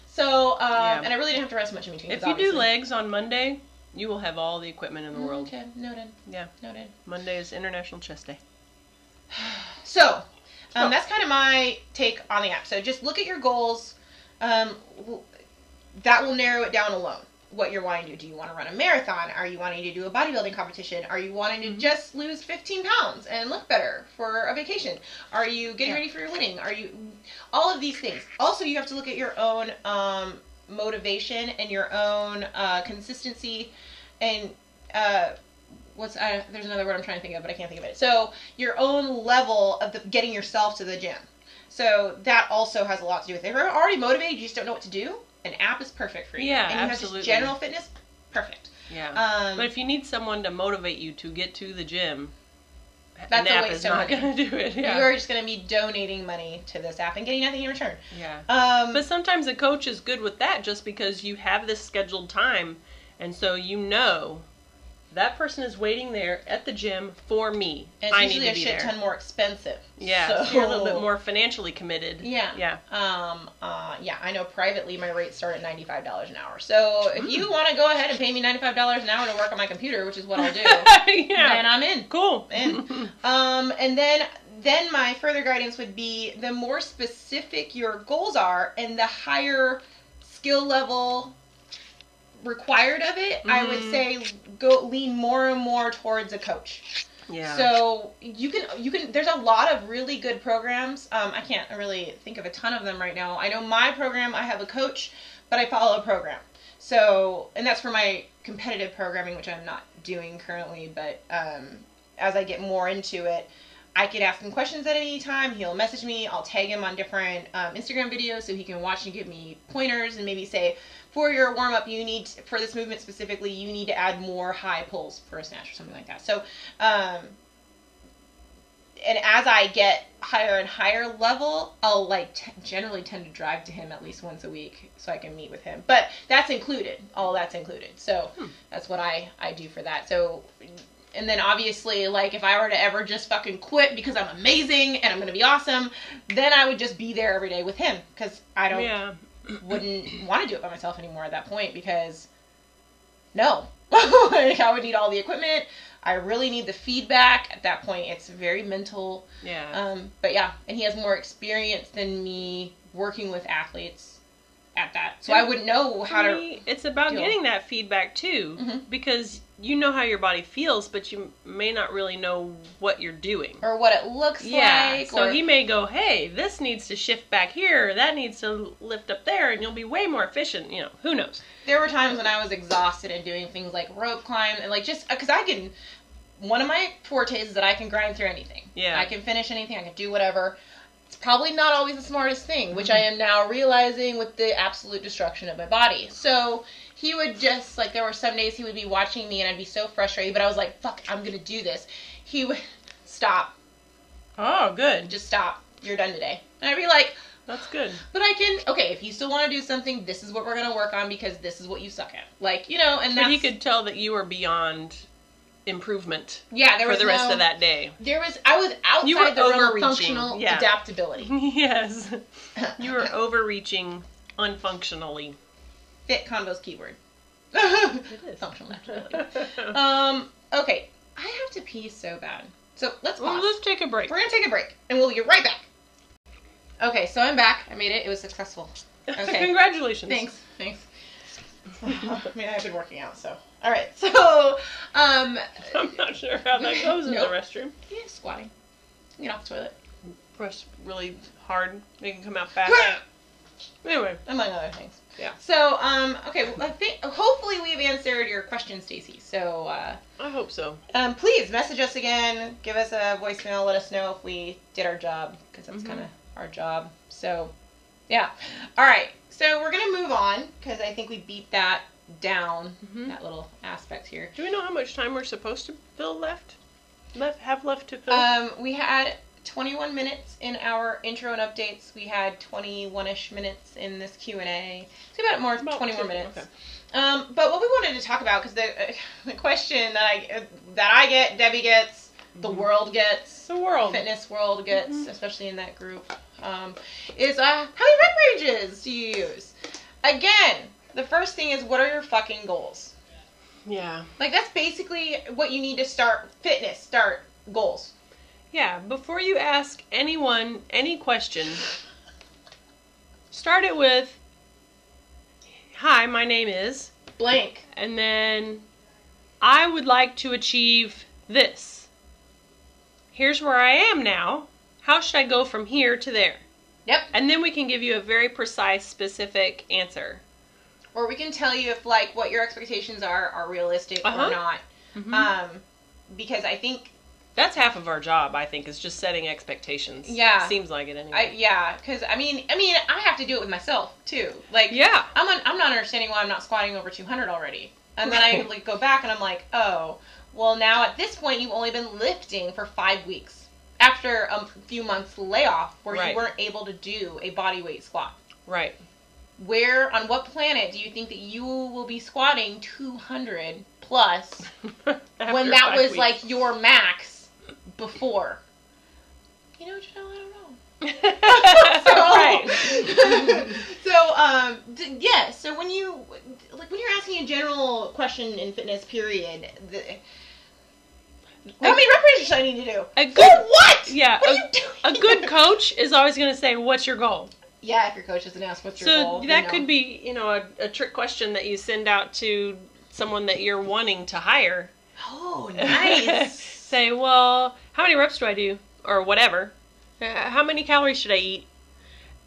So, um, Yeah. and I really didn't have to rest much in between. If you do legs on Monday, you will have all the equipment in the world. Okay, noted. Yeah. Noted. Monday is International Chest Day. [sighs] So, um, So- that's kind of my take on the app. So just look at your goals. Um, that will narrow it down alone. What you're wanting to do. Do you want to run a marathon? Are you wanting to do a bodybuilding competition? Are you wanting to Mhm. just lose 15 pounds and look better for a vacation? Are you getting Yeah. ready for your wedding? Are you all of these things? Also, you have to look at your own um, motivation and your own uh, consistency and uh, what's uh, there's another word I'm trying to think of, but I can't think of it. So your own level of the, getting yourself to the gym. So that also has a lot to do with it. If you're already motivated, you just don't know what to do. An app is perfect for you. Yeah, and you have absolutely. just general fitness, perfect. Yeah. Um, but if you need someone to motivate you to get to the gym, That's an a app waste is of not money. to do it. Yeah. you're just going to be donating money to this app and getting nothing in return. yeah. Um, But sometimes a coach is good with that just because you have this scheduled time, and so you know that person is waiting there at the gym for me. and it's I usually need a to be shit there. ton more expensive. yeah, so, so you're a little bit more financially committed. Yeah. Yeah. Um. Uh. Yeah. I know. Privately, my rates start at ninety five dollars an hour. So if Mm. you want to go ahead and pay me ninety five dollars an hour to work on my computer, which is what I'll do, [laughs] then yeah. I'm in. Cool. In. [laughs] Um. And then then my further guidance would be the more specific your goals are, and the higher skill level required of it, I would Mhm. say go lean more and more towards a coach. yeah. So you can you can there's a lot of really good programs. Um, I can't really think of a ton of them right now. I know my program I have a coach, but I follow a program. So and that's for my competitive programming, which I'm not doing currently. But um, as I get more into it, I could ask him questions at any time. He'll message me. I'll tag him on different um, Instagram videos so he can watch and give me pointers and maybe say, for your warm up, you need for this movement specifically, you need to add more high pulls for a snatch or something like that. So, um, and as I get higher and higher level, I'll like t- generally tend to drive to him at least once a week so I can meet with him. But that's included. All that's included. So Hmm. that's what I I do for that. So. And then obviously, like if I were to ever just fucking quit because I'm amazing and I'm gonna be awesome, then I would just be there every day with him because I don't yeah. Wouldn't want to do it by myself anymore at that point because no [laughs] like i would need all the equipment i really need the feedback at that point it's very mental Yeah. um, but yeah and he has more experience than me working with athletes at that, so I wouldn't know how For to. me, it's about getting that feedback too, Mhm. because you know how your body feels, but you may not really know what you're doing. Or what it looks Yeah, like. so or, he may go, "Hey, this needs to shift back here, that needs to lift up there, and you'll be way more efficient." You know, who knows? there were times when I was exhausted and doing things like rope climb and like just uh, because I can. One of my fortes is that I can grind through anything. Yeah. I can finish anything. I can do whatever. It's probably not always the smartest thing, which I mm-hmm. am now realizing with the absolute destruction of my body. So he would just like there were some days he would be watching me and I'd be so frustrated, but I was like, "Fuck, I'm gonna do this." He would [laughs] stop, Oh, good. just stop. You're done today. And I'd be like, That's good. but I can. Okay, if you still want to do something, this is what we're gonna work on because this is what you suck at. Like you know, and But he could tell that you were beyond improvement yeah. There for was the rest no- of that day. There was I was outside You were the realm of overreaching, functional yeah. adaptability. [laughs] yes, [laughs] you were overreaching unfunctionally. Fit convos keyword. [laughs] It is. Functional adaptability. um. Okay, I have to pee so bad. So let's well, let's take a break. We're gonna take a break, and we'll get right back. Okay, so I'm back. I made it. It was successful. [laughs] Okay. Congratulations. Thanks. Thanks. [laughs] I mean, I've been working out, so. All right. So, um, I'm not sure how that goes in Nope. the restroom. yeah, squatting. Get off the toilet. Press really hard, make it come out fast. Anyway, among other things. Yeah. So, um, okay, well, I think hopefully we've answered your question, Stacy. So, uh, I hope so. um, please message us again. Give us a voicemail. Let us know if we did our job because that's Mhm. kind of our job. So, yeah. All right. So we're gonna move on because I think we beat that down. Mhm. That little aspect here. Do we know how much time we're supposed to fill left? Left have left to fill? Um, we had 21 minutes in our intro and updates. We had 21ish minutes in this Q and A. So about more About 20 more minutes. okay. Um, but what we wanted to talk about because the uh, [laughs] the question that I uh, that I get, Debbie gets, the Mhm. world gets, the world. fitness world gets, Mhm. especially in that group, um, is uh, how many rep ranges do you use? Again, the first thing is what are your fucking goals? Yeah. Like that's basically what you need to start fitness. Start goals. Yeah, before you ask anyone any question, start it with Hi, my name is, Blank. and then I would like to achieve this. Here's where I am now. How should I go from here to there? Yep. And then we can give you a very precise, specific answer. Or we can tell you if like what your expectations are are realistic Uh-huh. or not. Um, because I think That's half of our job, I think, is just setting expectations. Yeah. Seems like it I anyway. yeah, because I mean I mean I have to do it with myself too. Like yeah. I'm un- I'm not understanding why I'm not squatting over 200 already. And then I like go back and I'm like, oh, well now at this point you've only been lifting for five weeks after a few months layoff where Right. you weren't able to do a body weight squat. Right. Where on what planet do you think that you will be squatting 200 plus [laughs] when that was weeks. like your max before? You know, Janelle, I don't know. [laughs] so, right. [laughs] so um d- yeah so when you like when you're asking a general question in fitness period the, how many repetitions should I need to do? A For good what? yeah, What are a, you doing? a good coach is always going to say, "What's your goal?" Yeah, if your coach doesn't ask what's your So goal, you that know. could be, you know, a, a trick question that you send out to someone that you're wanting to hire. Oh, nice. [laughs] Say, well, how many reps do I do, or whatever? Uh, How many calories should I eat?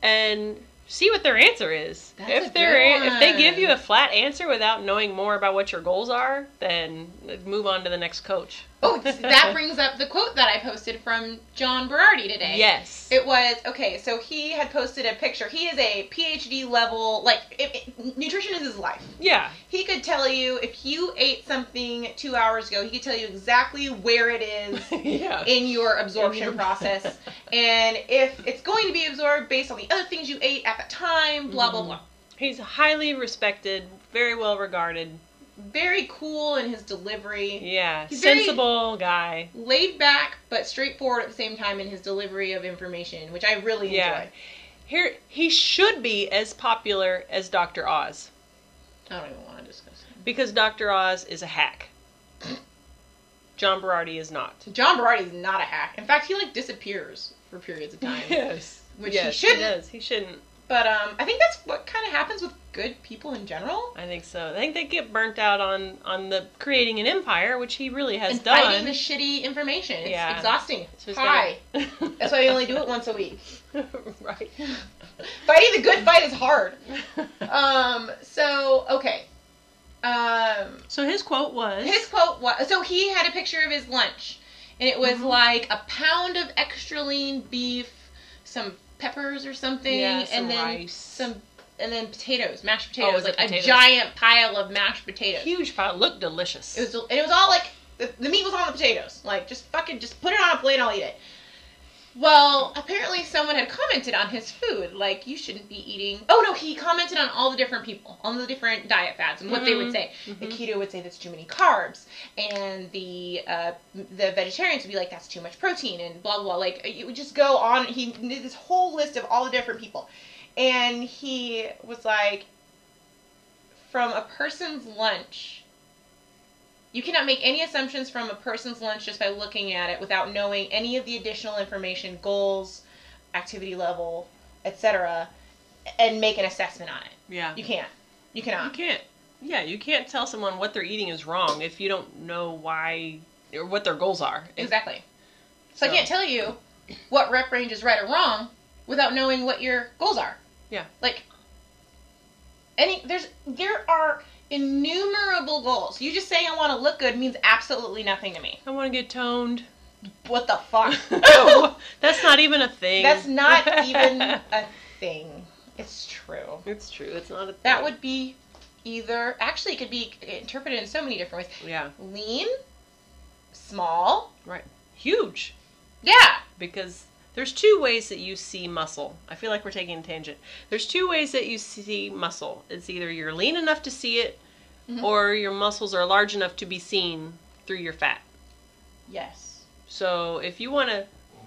And see what their answer is. That's if they're if they give you a flat answer without knowing more about what your goals are, then move on to the next coach. Oh, [laughs] that brings up the quote that I posted from John Berardi today. Yes. It was okay. So he had posted a picture. He is a PhD level. Like it, it- nutrition is his life. yeah. He could tell you if you ate something two hours ago. He could tell you exactly where it is [laughs] yeah. in your absorption In your- process, [laughs] and if it's going to be absorbed based on the other things you ate at the time. Blah blah Mhm. blah. He's highly respected, very well regarded. Very cool in his delivery. Yeah, He's sensible guy. Laid back but straightforward at the same time in his delivery of information, which I really Yeah. enjoy. Here, he should be as popular as Dr. Oz I don't even want to discuss it. because Dr. Oz is a hack. John Berardi is not. John Berardi is not a hack. In fact, he like disappears for periods of time. [laughs] Yes, Which yes, he shouldn't. does. He shouldn't. But um, I think that's what kind of happens with good people in general. I think so. I think they get burnt out on on the creating an empire, which he really has and done. fighting the shitty information. It's Yeah. exhausting. So he's Hi. gotta- [laughs] That's why you only do it once a week. [laughs] right. [laughs] Fighting the good fight is hard. Um. So okay. Um. so his quote was His quote was so he had a picture of his lunch, and it was Mhm. like a pound of extra lean beef, some peppers or something, Yeah, some and then rice. some, and then potatoes, mashed Oh, potatoes, was it like potatoes? a giant pile of mashed potatoes. huge pile. Looked delicious. It was, and it was all like the, the meat was on the potatoes. Like just fucking, just put it on a plate, and I'll eat it. Well, apparently someone had commented on his food, like you shouldn't be eating. Oh no, he commented on all the different people, on the different diet fads, and what they would Mhm. say. The Mhm. keto would say that's too many carbs, and the uh, the vegetarians would be like that's too much protein, and blah blah. blah. Like it would just go on. He did this whole list of all the different people, and he was like, from a person's lunch. You cannot make any assumptions from a person's lunch just by looking at it without knowing any of the additional information, goals, activity level, etc., and make an assessment on it. yeah. You can't. You cannot. You can't. Yeah, you can't tell someone what they're eating is wrong if you don't know why or what their goals are. Exactly. So, I can't tell you what rep range is right or wrong without knowing what your goals are. Yeah. Like any there's there are innumerable goals. You just saying I want to look good means absolutely nothing to me. I want to get toned. What the fuck? no, [laughs] oh, that's not even a thing. That's not even [laughs] a thing. It's true. It's true. It's not a thing. That would be either actually it could be interpreted in so many different ways. Yeah. Lean, small, Right. Huge. yeah, because there's two ways that you see muscle. I feel like we're taking a tangent. There's two ways that you see muscle. It's either you're lean enough to see it, Mhm. or your muscles are large enough to be seen through your fat. yes, So if you want to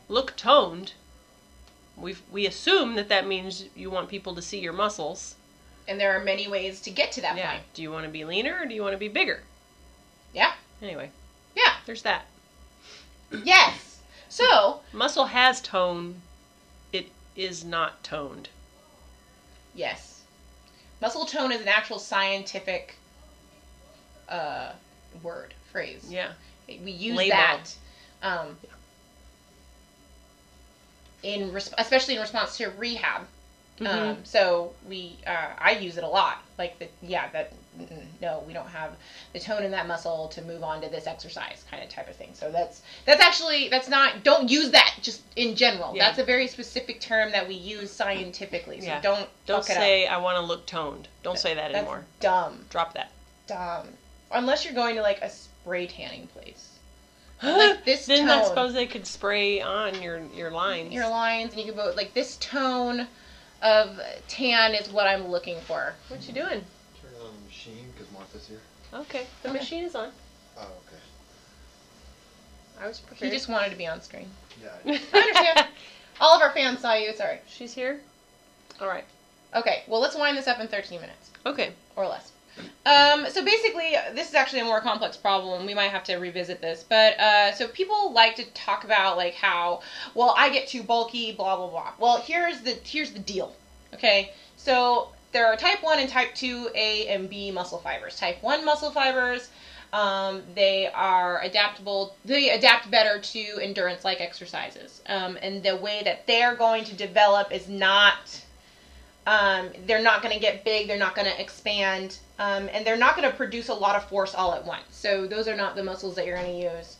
look toned, we we assume that that means you want people to see your muscles. and there are many ways to get to that yeah. point. Do you want to be leaner or do you want to be bigger? Yeah. Anyway, Yeah. there's that. Yes. So Muscle has tone. It is not toned. yes, muscle tone is an actual scientific uh, word phrase. Yeah. We use Label. that um, in res- especially in response to rehab. Mhm. Um, so we, uh, I use it a lot. Like the, yeah, that no, we don't have the tone in that muscle to move on to this exercise kind of type of thing. So that's that's actually that's not. Don't use that just in general. Yeah. That's a very specific term that we use scientifically. So Yeah. don't Don't fuck it up. say I want to look toned. Don't say that That's anymore. dumb, Drop that. dumb. Unless you're going to like a spray tanning place. [gasps] Like this Didn't I suppose they could spray on your your lines? your lines and you could vote like this tone of tan is what I'm looking for. What you doing? Turn on the machine because Martha's here. Okay, the Okay. machine is on. Oh, okay. I was He prepared. just wanted to be on screen. Yeah. [laughs] I understand. All of our fans saw you. Sorry. She's here. All right. Okay, well let's wind this up in 13 minutes Okay. or less. Um, so basically, this is actually a more complex problem. We might have to revisit this, but uh, so people like to talk about like how, well, I get too bulky, blah blah blah. Well, here's the here's the deal. Okay, so there are type one and type two A and B muscle fibers. Type one muscle fibers, um, they are adaptable. They adapt better to endurance-like exercises, um, and the way that they're going to develop is not um, they're not going to get big, they're not going to expand, um, and they're not going to produce a lot of force all at once. So those are not the muscles that you're going to use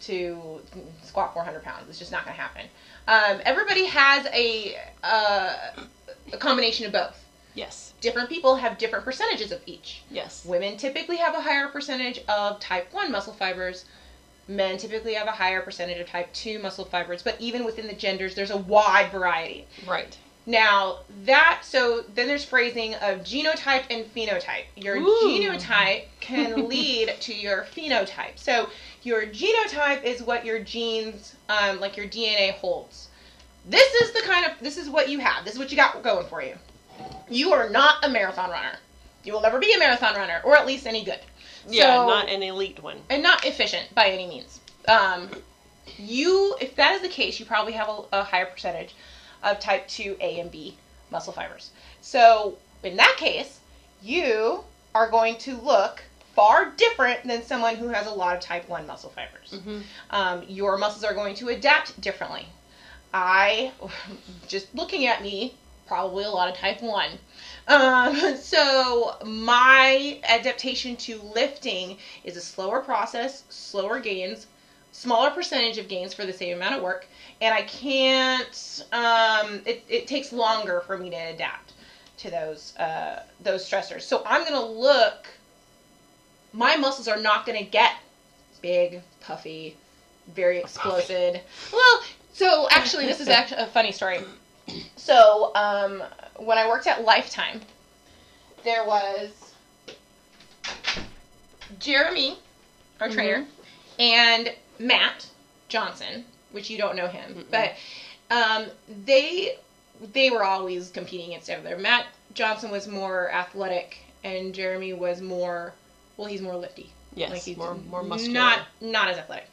to squat 400 pounds. It's just not going to happen. Um, everybody has a, uh, a combination of both. Yes. Different people have different percentages of each. Yes. Women typically have a higher percentage of type 1 muscle fibers. Men typically have a higher percentage of type 2 muscle fibers, but even within the genders, there's a wide variety. Right. Now that so then there's phrasing of genotype and phenotype. Your Ooh. genotype [laughs] can lead to your phenotype. So your genotype is what your genes, um, like your DNA holds. This is the kind of this is what you have. This is what you got going for you. You are not a marathon runner. You will never be a marathon runner, or at least any good. Yeah, So- not an elite one. and not efficient by any means. Um, you, if that is the case, you probably have a, a higher percentage of type 2A and B muscle fibers. So in that case, you are going to look far different than someone who has a lot of type 1 muscle fibers. Mhm. Um, your muscles are going to adapt differently. I, [laughs] just looking at me, probably a lot of type 1. Um, [laughs] so my adaptation to lifting is a slower process, slower gains, smaller percentage of gains for the same amount of work, and I can't. Um, it, it takes longer for me to adapt to those uh, those stressors. So I'm gonna look. My muscles are not gonna get big, puffy, very explosive. Well, so actually, this is [laughs] actually a funny story. So um, when I worked at Lifetime, there was Jeremy, our trainer, and Matt Johnson, which you don't know him, but um, they they were always competing against each other. Matt Johnson was more athletic, and Jeremy was more well, he's more lifty. Yes, Like he's more more muscular. Not not as athletic.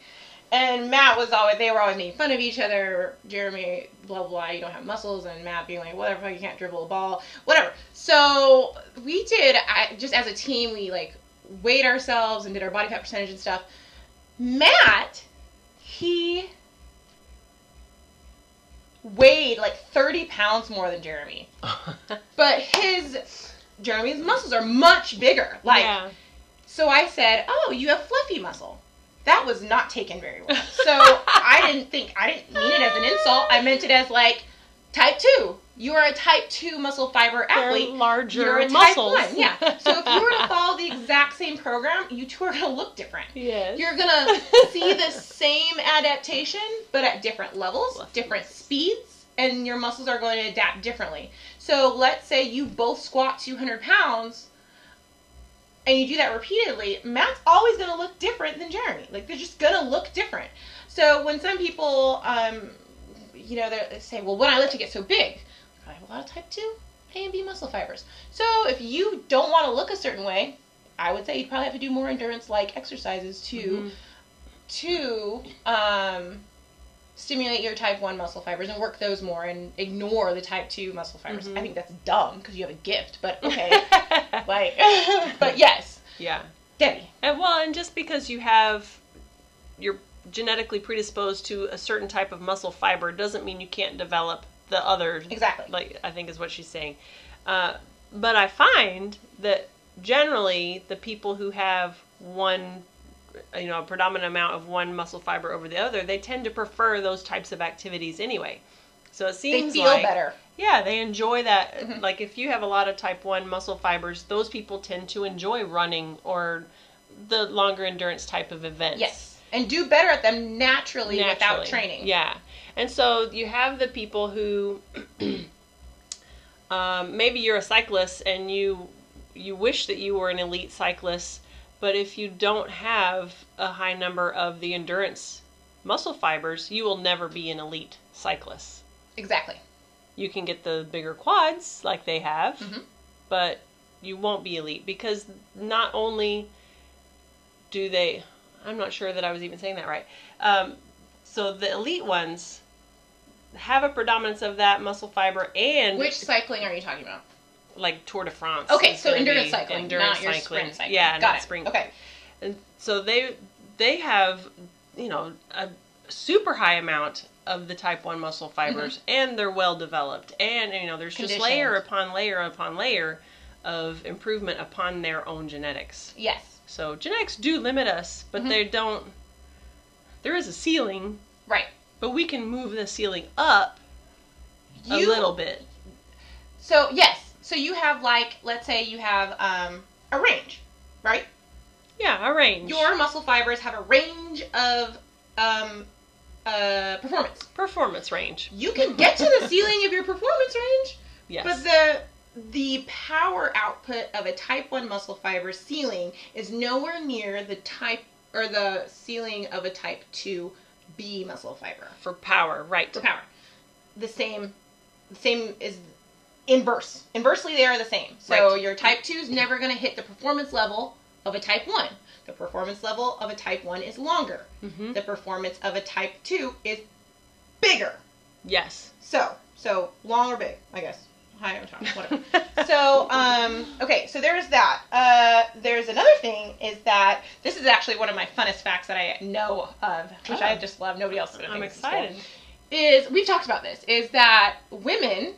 And Matt was always they were always making fun of each other. Jeremy, blah blah, blah you don't have muscles, and Matt being like, whatever, you can't dribble a ball, whatever. So we did I, just as a team, we like weighed ourselves and did our body fat percentage and stuff. Matt, he weighed like 30 pounds more than Jeremy, [laughs] but his Jeremy's muscles are much bigger. Like yeah. so I said, "Oh, you have fluffy muscle." That was not taken very well. [laughs] So I didn't think I didn't mean it as an insult. I meant it as like type two. You are a type two muscle fiber They're athlete. larger You're a muscles. type one. Yeah. [laughs] So if you were to follow the exact same program, you two are gonna look different. yes. You're gonna [laughs] see the same adaptation, but at different levels, different speeds, and your muscles are going to adapt differently. So let's say you both squat 200 pounds, and you do that repeatedly. Matt's always going to look different than Jeremy. Like they're just going to look different. So when some people, um, you know, they say, "Well, when I lift, it gets so big," I have a lot of type two A and B muscle fibers. So if you don't want to look a certain way, I would say you'd probably have to do more endurance-like exercises to Mhm. to um, stimulate your type 1 muscle fibers and work those more and ignore the type 2 muscle fibers. Mhm. I think that's dumb because you have a gift, but okay. [laughs] like, [laughs] but yes, yeah. Debbie. And well, and just because you have you're genetically predisposed to a certain type of muscle fiber doesn't mean you can't develop the other Exactly. like I think is what she's saying. Uh, but I find that generally the people who have one, you know, a predominant amount of one muscle fiber over the other, they tend to prefer those types of activities anyway. So it They seems feel like better. yeah, they enjoy that. Mhm. Like if you have a lot of type 1 muscle fibers, those people tend to enjoy running or the longer endurance type of events. Yes. And do better at them naturally, without training. Yeah. And so you have the people who [clears throat] um, maybe you're a cyclist and you you wish that you were an elite cyclist, but if you don't have a high number of the endurance muscle fibers, you will never be an elite cyclist. Exactly. You can get the bigger quads like they have, Mhm. but you won't be elite because not only do they, I'm not sure that I was even saying that right. Um, so the elite ones have a predominance of that muscle fiber and Which cycling are you talking about? like Tour de France. Okay, so endurance cycling, endurance not your cycling. sprint cycling. Yeah, Got not it. sprint. Okay. And so they they have you know a super high amount of the type one muscle fibers, and they're well developed, and you know there's just layer upon layer upon layer of improvement upon their own genetics. Yes. So genetics do limit us, but Mhm. they don't. There is a ceiling, Right. but we can move the ceiling up a little bit. So yes. So you have like, let's say you have um, a range, right? Yeah, a range. Your muscle fibers have a range of um, uh, performance. performance range. You can get to the ceiling of your performance range, Yes. but the the power output of a type 1 muscle fiber ceiling is nowhere near the type or the ceiling of a type 2 B muscle fiber for power, right? for power. The same the same is inverse. Inversely they are the same. So Right. your type 2 is never going to hit the performance level of a type 1. The performance level of a type 1 is longer. hmm The performance of a type 2 is bigger. Yes. So, so long or big, I guess. Hi, I'm Tom. Whatever. [laughs] so, um, okay, so there's that. Uh, there's another thing is that this is actually one of my funnest facts that I know of, which I Oh. just love. Nobody else is gonna I'm think this is cool. excited. Is we've talked about this is that women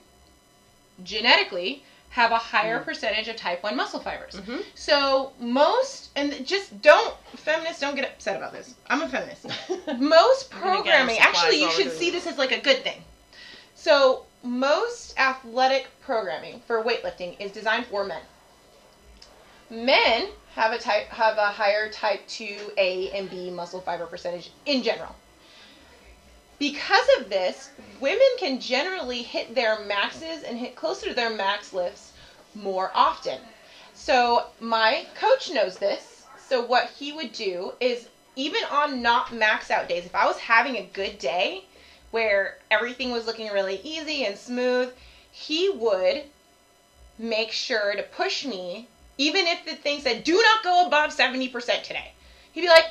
genetically have a higher percentage of type 1 muscle fibers. Mhm. So most and just don't feminists don't get upset about this. I'm a feminist. [laughs] most I'm gonna get our programming actually you should see this. this as like a good thing. So most athletic programming for weightlifting is designed for men. Men have a type have a higher type 2A and B muscle fiber percentage in general. Because of this, women can generally hit their maxes and hit closer to their max lifts more often. So my coach knows this. So what he would do is even on not max out days, if I was having a good day where everything was looking really easy and smooth, he would make sure to push me even if the thing said do not go above 70% today. He'd be like,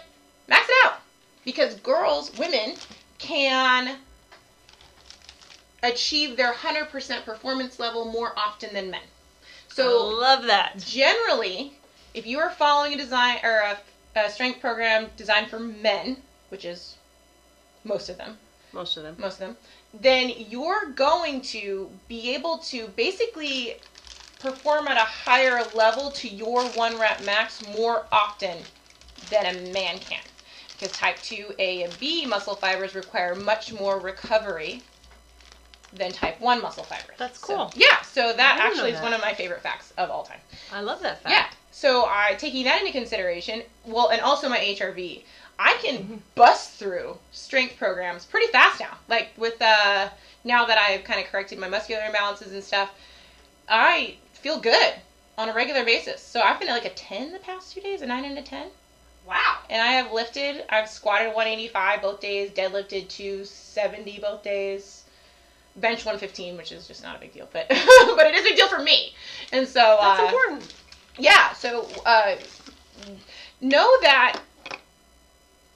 max it out. Because girls, women, can achieve their 100% performance level more often than men. So I love that. generally, if you are following a design or a, a strength program designed for men, which is most of them, Most of them. most of them, then you're going to be able to basically perform at a higher level to your one rep max more often than a man can. Because type 2A and B muscle fibers require much more recovery than type 1 muscle fibers. That's So- cool. yeah, so that actually know is one of my favorite facts of all time. I love that fact. Yeah. So I taking that into consideration, well, and also my HRV, I can Mm-hmm. bust through strength programs pretty fast now. Like with uh now that I've kind of corrected my muscular imbalances and stuff, I feel good on a regular basis. So I've been at like a 10 the past two days, a 9 and a 10. Wow. And I have lifted, I've squatted 185 both days, deadlifted 270 both days, bench 115, which is just not a big deal, but [laughs] but it is a big deal for me. And so That's uh, important. yeah, so uh, know that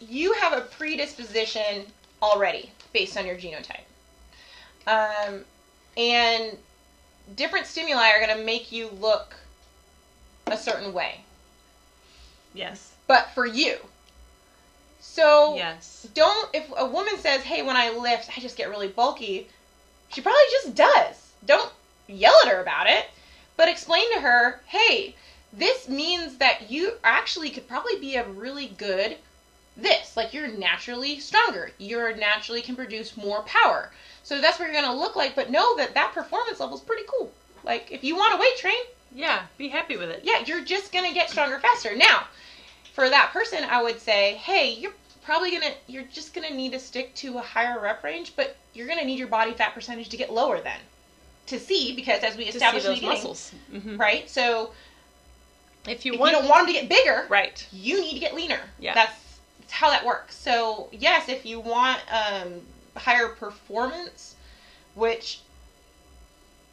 you have a predisposition already based on your genotype. Um, and different stimuli are going to make you look a certain way, Yes. But for you. So Yes. don't if a woman says, "Hey, when I lift, I just get really bulky," she probably just does. Don't yell at her about it, but explain to her, "Hey, this means that you actually could probably be a really good this. Like you're naturally stronger. You're naturally can produce more power. So that's what you're going to look like, but know that that performance level is pretty cool. Like if you want to weight train, Yeah. Be happy with it. yeah, you're just gonna get stronger faster. Now, for that person, I would say, hey, you're probably gonna, you're just gonna need to stick to a higher rep range, but you're gonna need your body fat percentage to get lower then, to see because as we established those beginning, muscles. hmm right? So If you if want, you don't want them to get bigger, right. you need to get leaner. Yeah. That's, that's how that works. So yes, if you want um, higher performance, which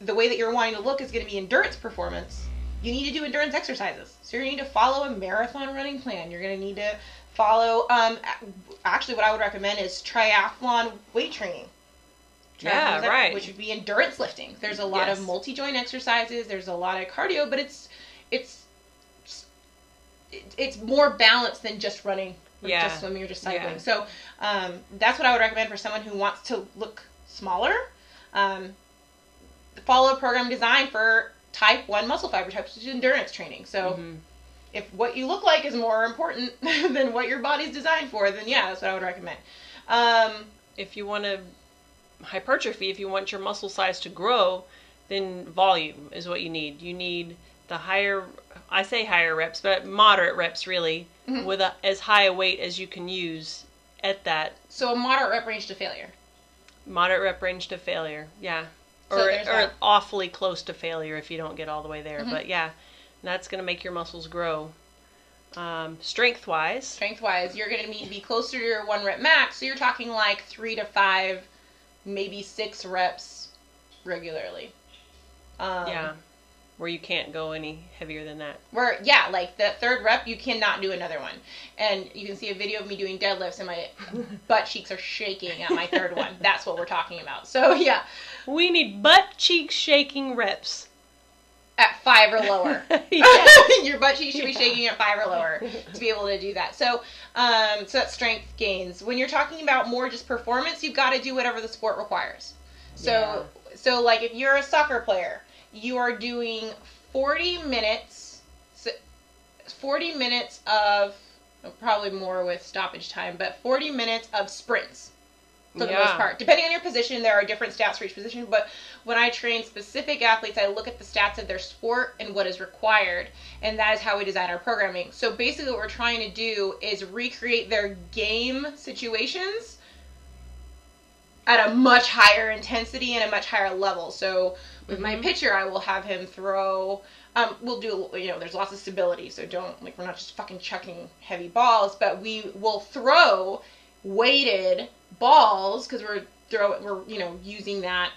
the way that you're wanting to look is going to be endurance performance, you need to do endurance exercises. So you're going to need to follow a marathon running plan. You're going to need to follow. Um, actually, what I would recommend is triathlon weight training. Yeah, Triathlon right. Which would be endurance lifting. There's a lot Yes. of multi joint exercises. There's a lot of cardio, but it's it's it's more balanced than just running or Yeah. just swimming or just cycling. Yeah. So um, that's what I would recommend for someone who wants to look smaller. Um, follow a program designed for type 1 muscle fiber types, which is endurance training. So Mhm. if what you look like is more important [laughs] than what your body's designed for, then yeah, that's what I would recommend. Um, If you want to hypertrophy, if you want your muscle size to grow, then volume is what you need. You need the higher, I say higher reps, but moderate reps really, Mhm. with a, as high a weight as you can use at that so a moderate rep range to failure. moderate rep range to failure. Yeah. So Or, or awfully close to failure if you don't get all the way there. Mhm. But yeah, that's going to make your muscles grow. Um, strength wise, Strength wise, you're going to need to be closer to your one rep max. So you're talking like three to five, maybe six reps regularly. Um, yeah. Where you can't go any heavier than that. Where yeah, like the third rep, you cannot do another one. And you can see a video of me doing deadlifts, and my [laughs] butt cheeks are shaking at my third one. That's what we're talking about. So [laughs] yeah, We need butt cheek shaking reps. at five or lower. [laughs] Your butt cheeks should be shaking at five or lower to be able to do that. So, um, so that's strength gains. When you're talking about more just performance, you've got to do whatever the sport requires. So, so like if you're a soccer player, you are doing 40 minutes, so 40 minutes of probably more with stoppage time, but 40 minutes of sprints for the most part. Depending on your position, there are different stats for each position. But when I train specific athletes, I look at the stats of their sport and what is required, and that is how we design our programming. So basically, what we're trying to do is recreate their game situations at a much higher intensity and a much higher level. So with my Mhm. pitcher, I will have him throw. Um, we'll do you know there's lots of stability, so don't like we're not just fucking chucking heavy balls, but we will throw weighted balls because we're throw we're you know using that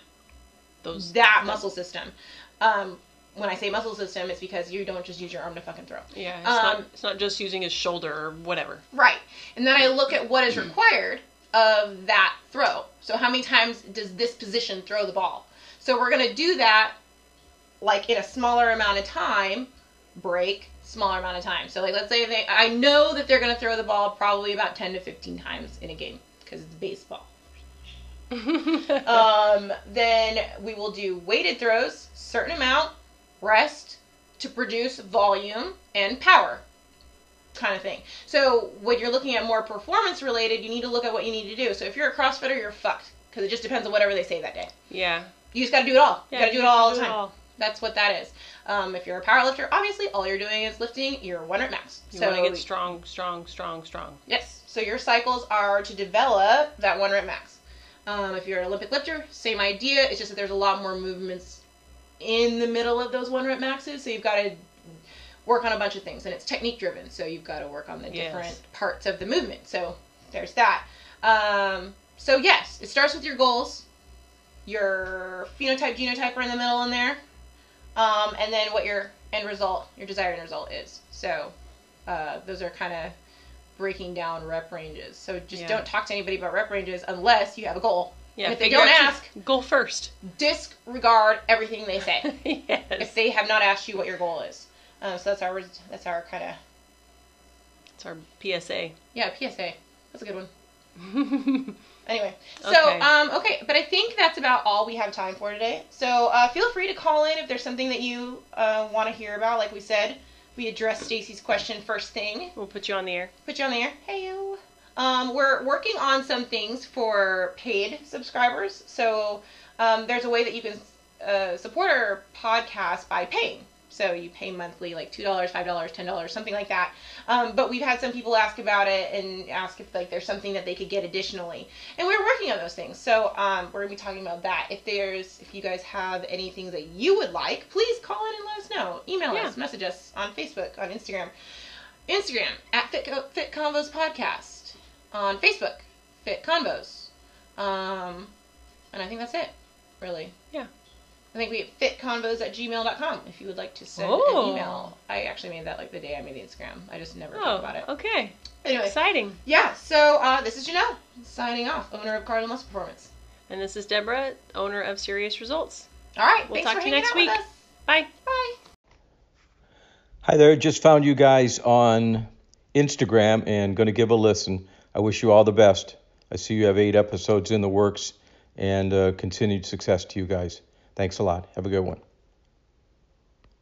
Those that muscle system. Um, when I say muscle system, it's because you don't just use your arm to fucking throw. Yeah, it's not Um, it's not just using his shoulder or whatever. Right. And then I look at what is [clears throat] required of that throw. So how many times does this position throw the ball? So we're going to do that like in a smaller amount of time, break, smaller amount of time. So like let's say they I know that they're going to throw the ball probably about 10 to 15 times in a game because it's baseball. [laughs] Um, then we will do weighted throws, certain amount, rest to produce volume and power kind of thing. So when you're looking at more performance related, you need to look at what you need to do. So if you're a CrossFitter, you're fucked because it just depends on whatever they say that day. yeah. You just got to do it all. You got to do it all the time. all. That's what that is. Um, if you're a powerlifter, obviously all you're doing is lifting your one rep max. You so want to get strong, strong, strong, strong. Yes. So your cycles are to develop that one rep max. Um, if you're an Olympic lifter, same idea. It's just that there's a lot more movements in the middle of those one rep maxes. So you've got to work on a bunch of things, and it's technique driven. So you've got to work on the Yes. different parts of the movement. So there's that. Um, so yes, it starts with your goals. Your phenotype, genotype are in the middle in there, um, and then what your end result, your desired end result is. So uh, those are kind of breaking down rep ranges. So just Yeah. don't talk to anybody about rep ranges unless you have a goal. Yeah, And if they don't ask- [laughs] go first. Disregard everything they say [laughs] yes. if they have not asked you what your goal is. Um, so that's our that's our kind of It's our PSA. yeah PSA. That's a good one. [laughs] Anyway, so Okay. um, okay, but I think that's about all we have time for today. So uh, feel free to call in if there's something that you uh, want to hear about. Like we said, we addressed Stacy's question first thing. we'll put you on the air. Put you on the air. Hey you. Um, we're working on some things for paid subscribers. So um, there's a way that you can uh, support our podcast by paying. So you pay monthly, like two dollars, five dollars, ten dollars, something like that. Um, but we've had some people ask about it and ask if like there's something that they could get additionally, and we're working on those things. So um, we're gonna be talking about that. If there's, if you guys have anything that you would like, please call in and let us know. Email Yeah. us, message us on Facebook, on Instagram. Instagram at Fit, Fit Convos Podcast. On Facebook, Fit Convos. Um, and I think that's it, really. Yeah. I think we have fitconvos at gmail.com if you would like to send Oh. an email. I actually made that like the day I made the Instagram. I just never Oh, thought about it. okay. Anyway, Exciting. yeah, so uh, this is Janelle signing off, owner of Cardinal Muscle Performance. And this is Deborah, owner of Serious Results. All right, We'll talk for to you next week. Bye. Bye. Hi there. Just found you guys on Instagram and going to give a listen. I wish you all the best. I see you have eight episodes in the works and uh, continued success to you guys. Thanks a lot. Have a good one.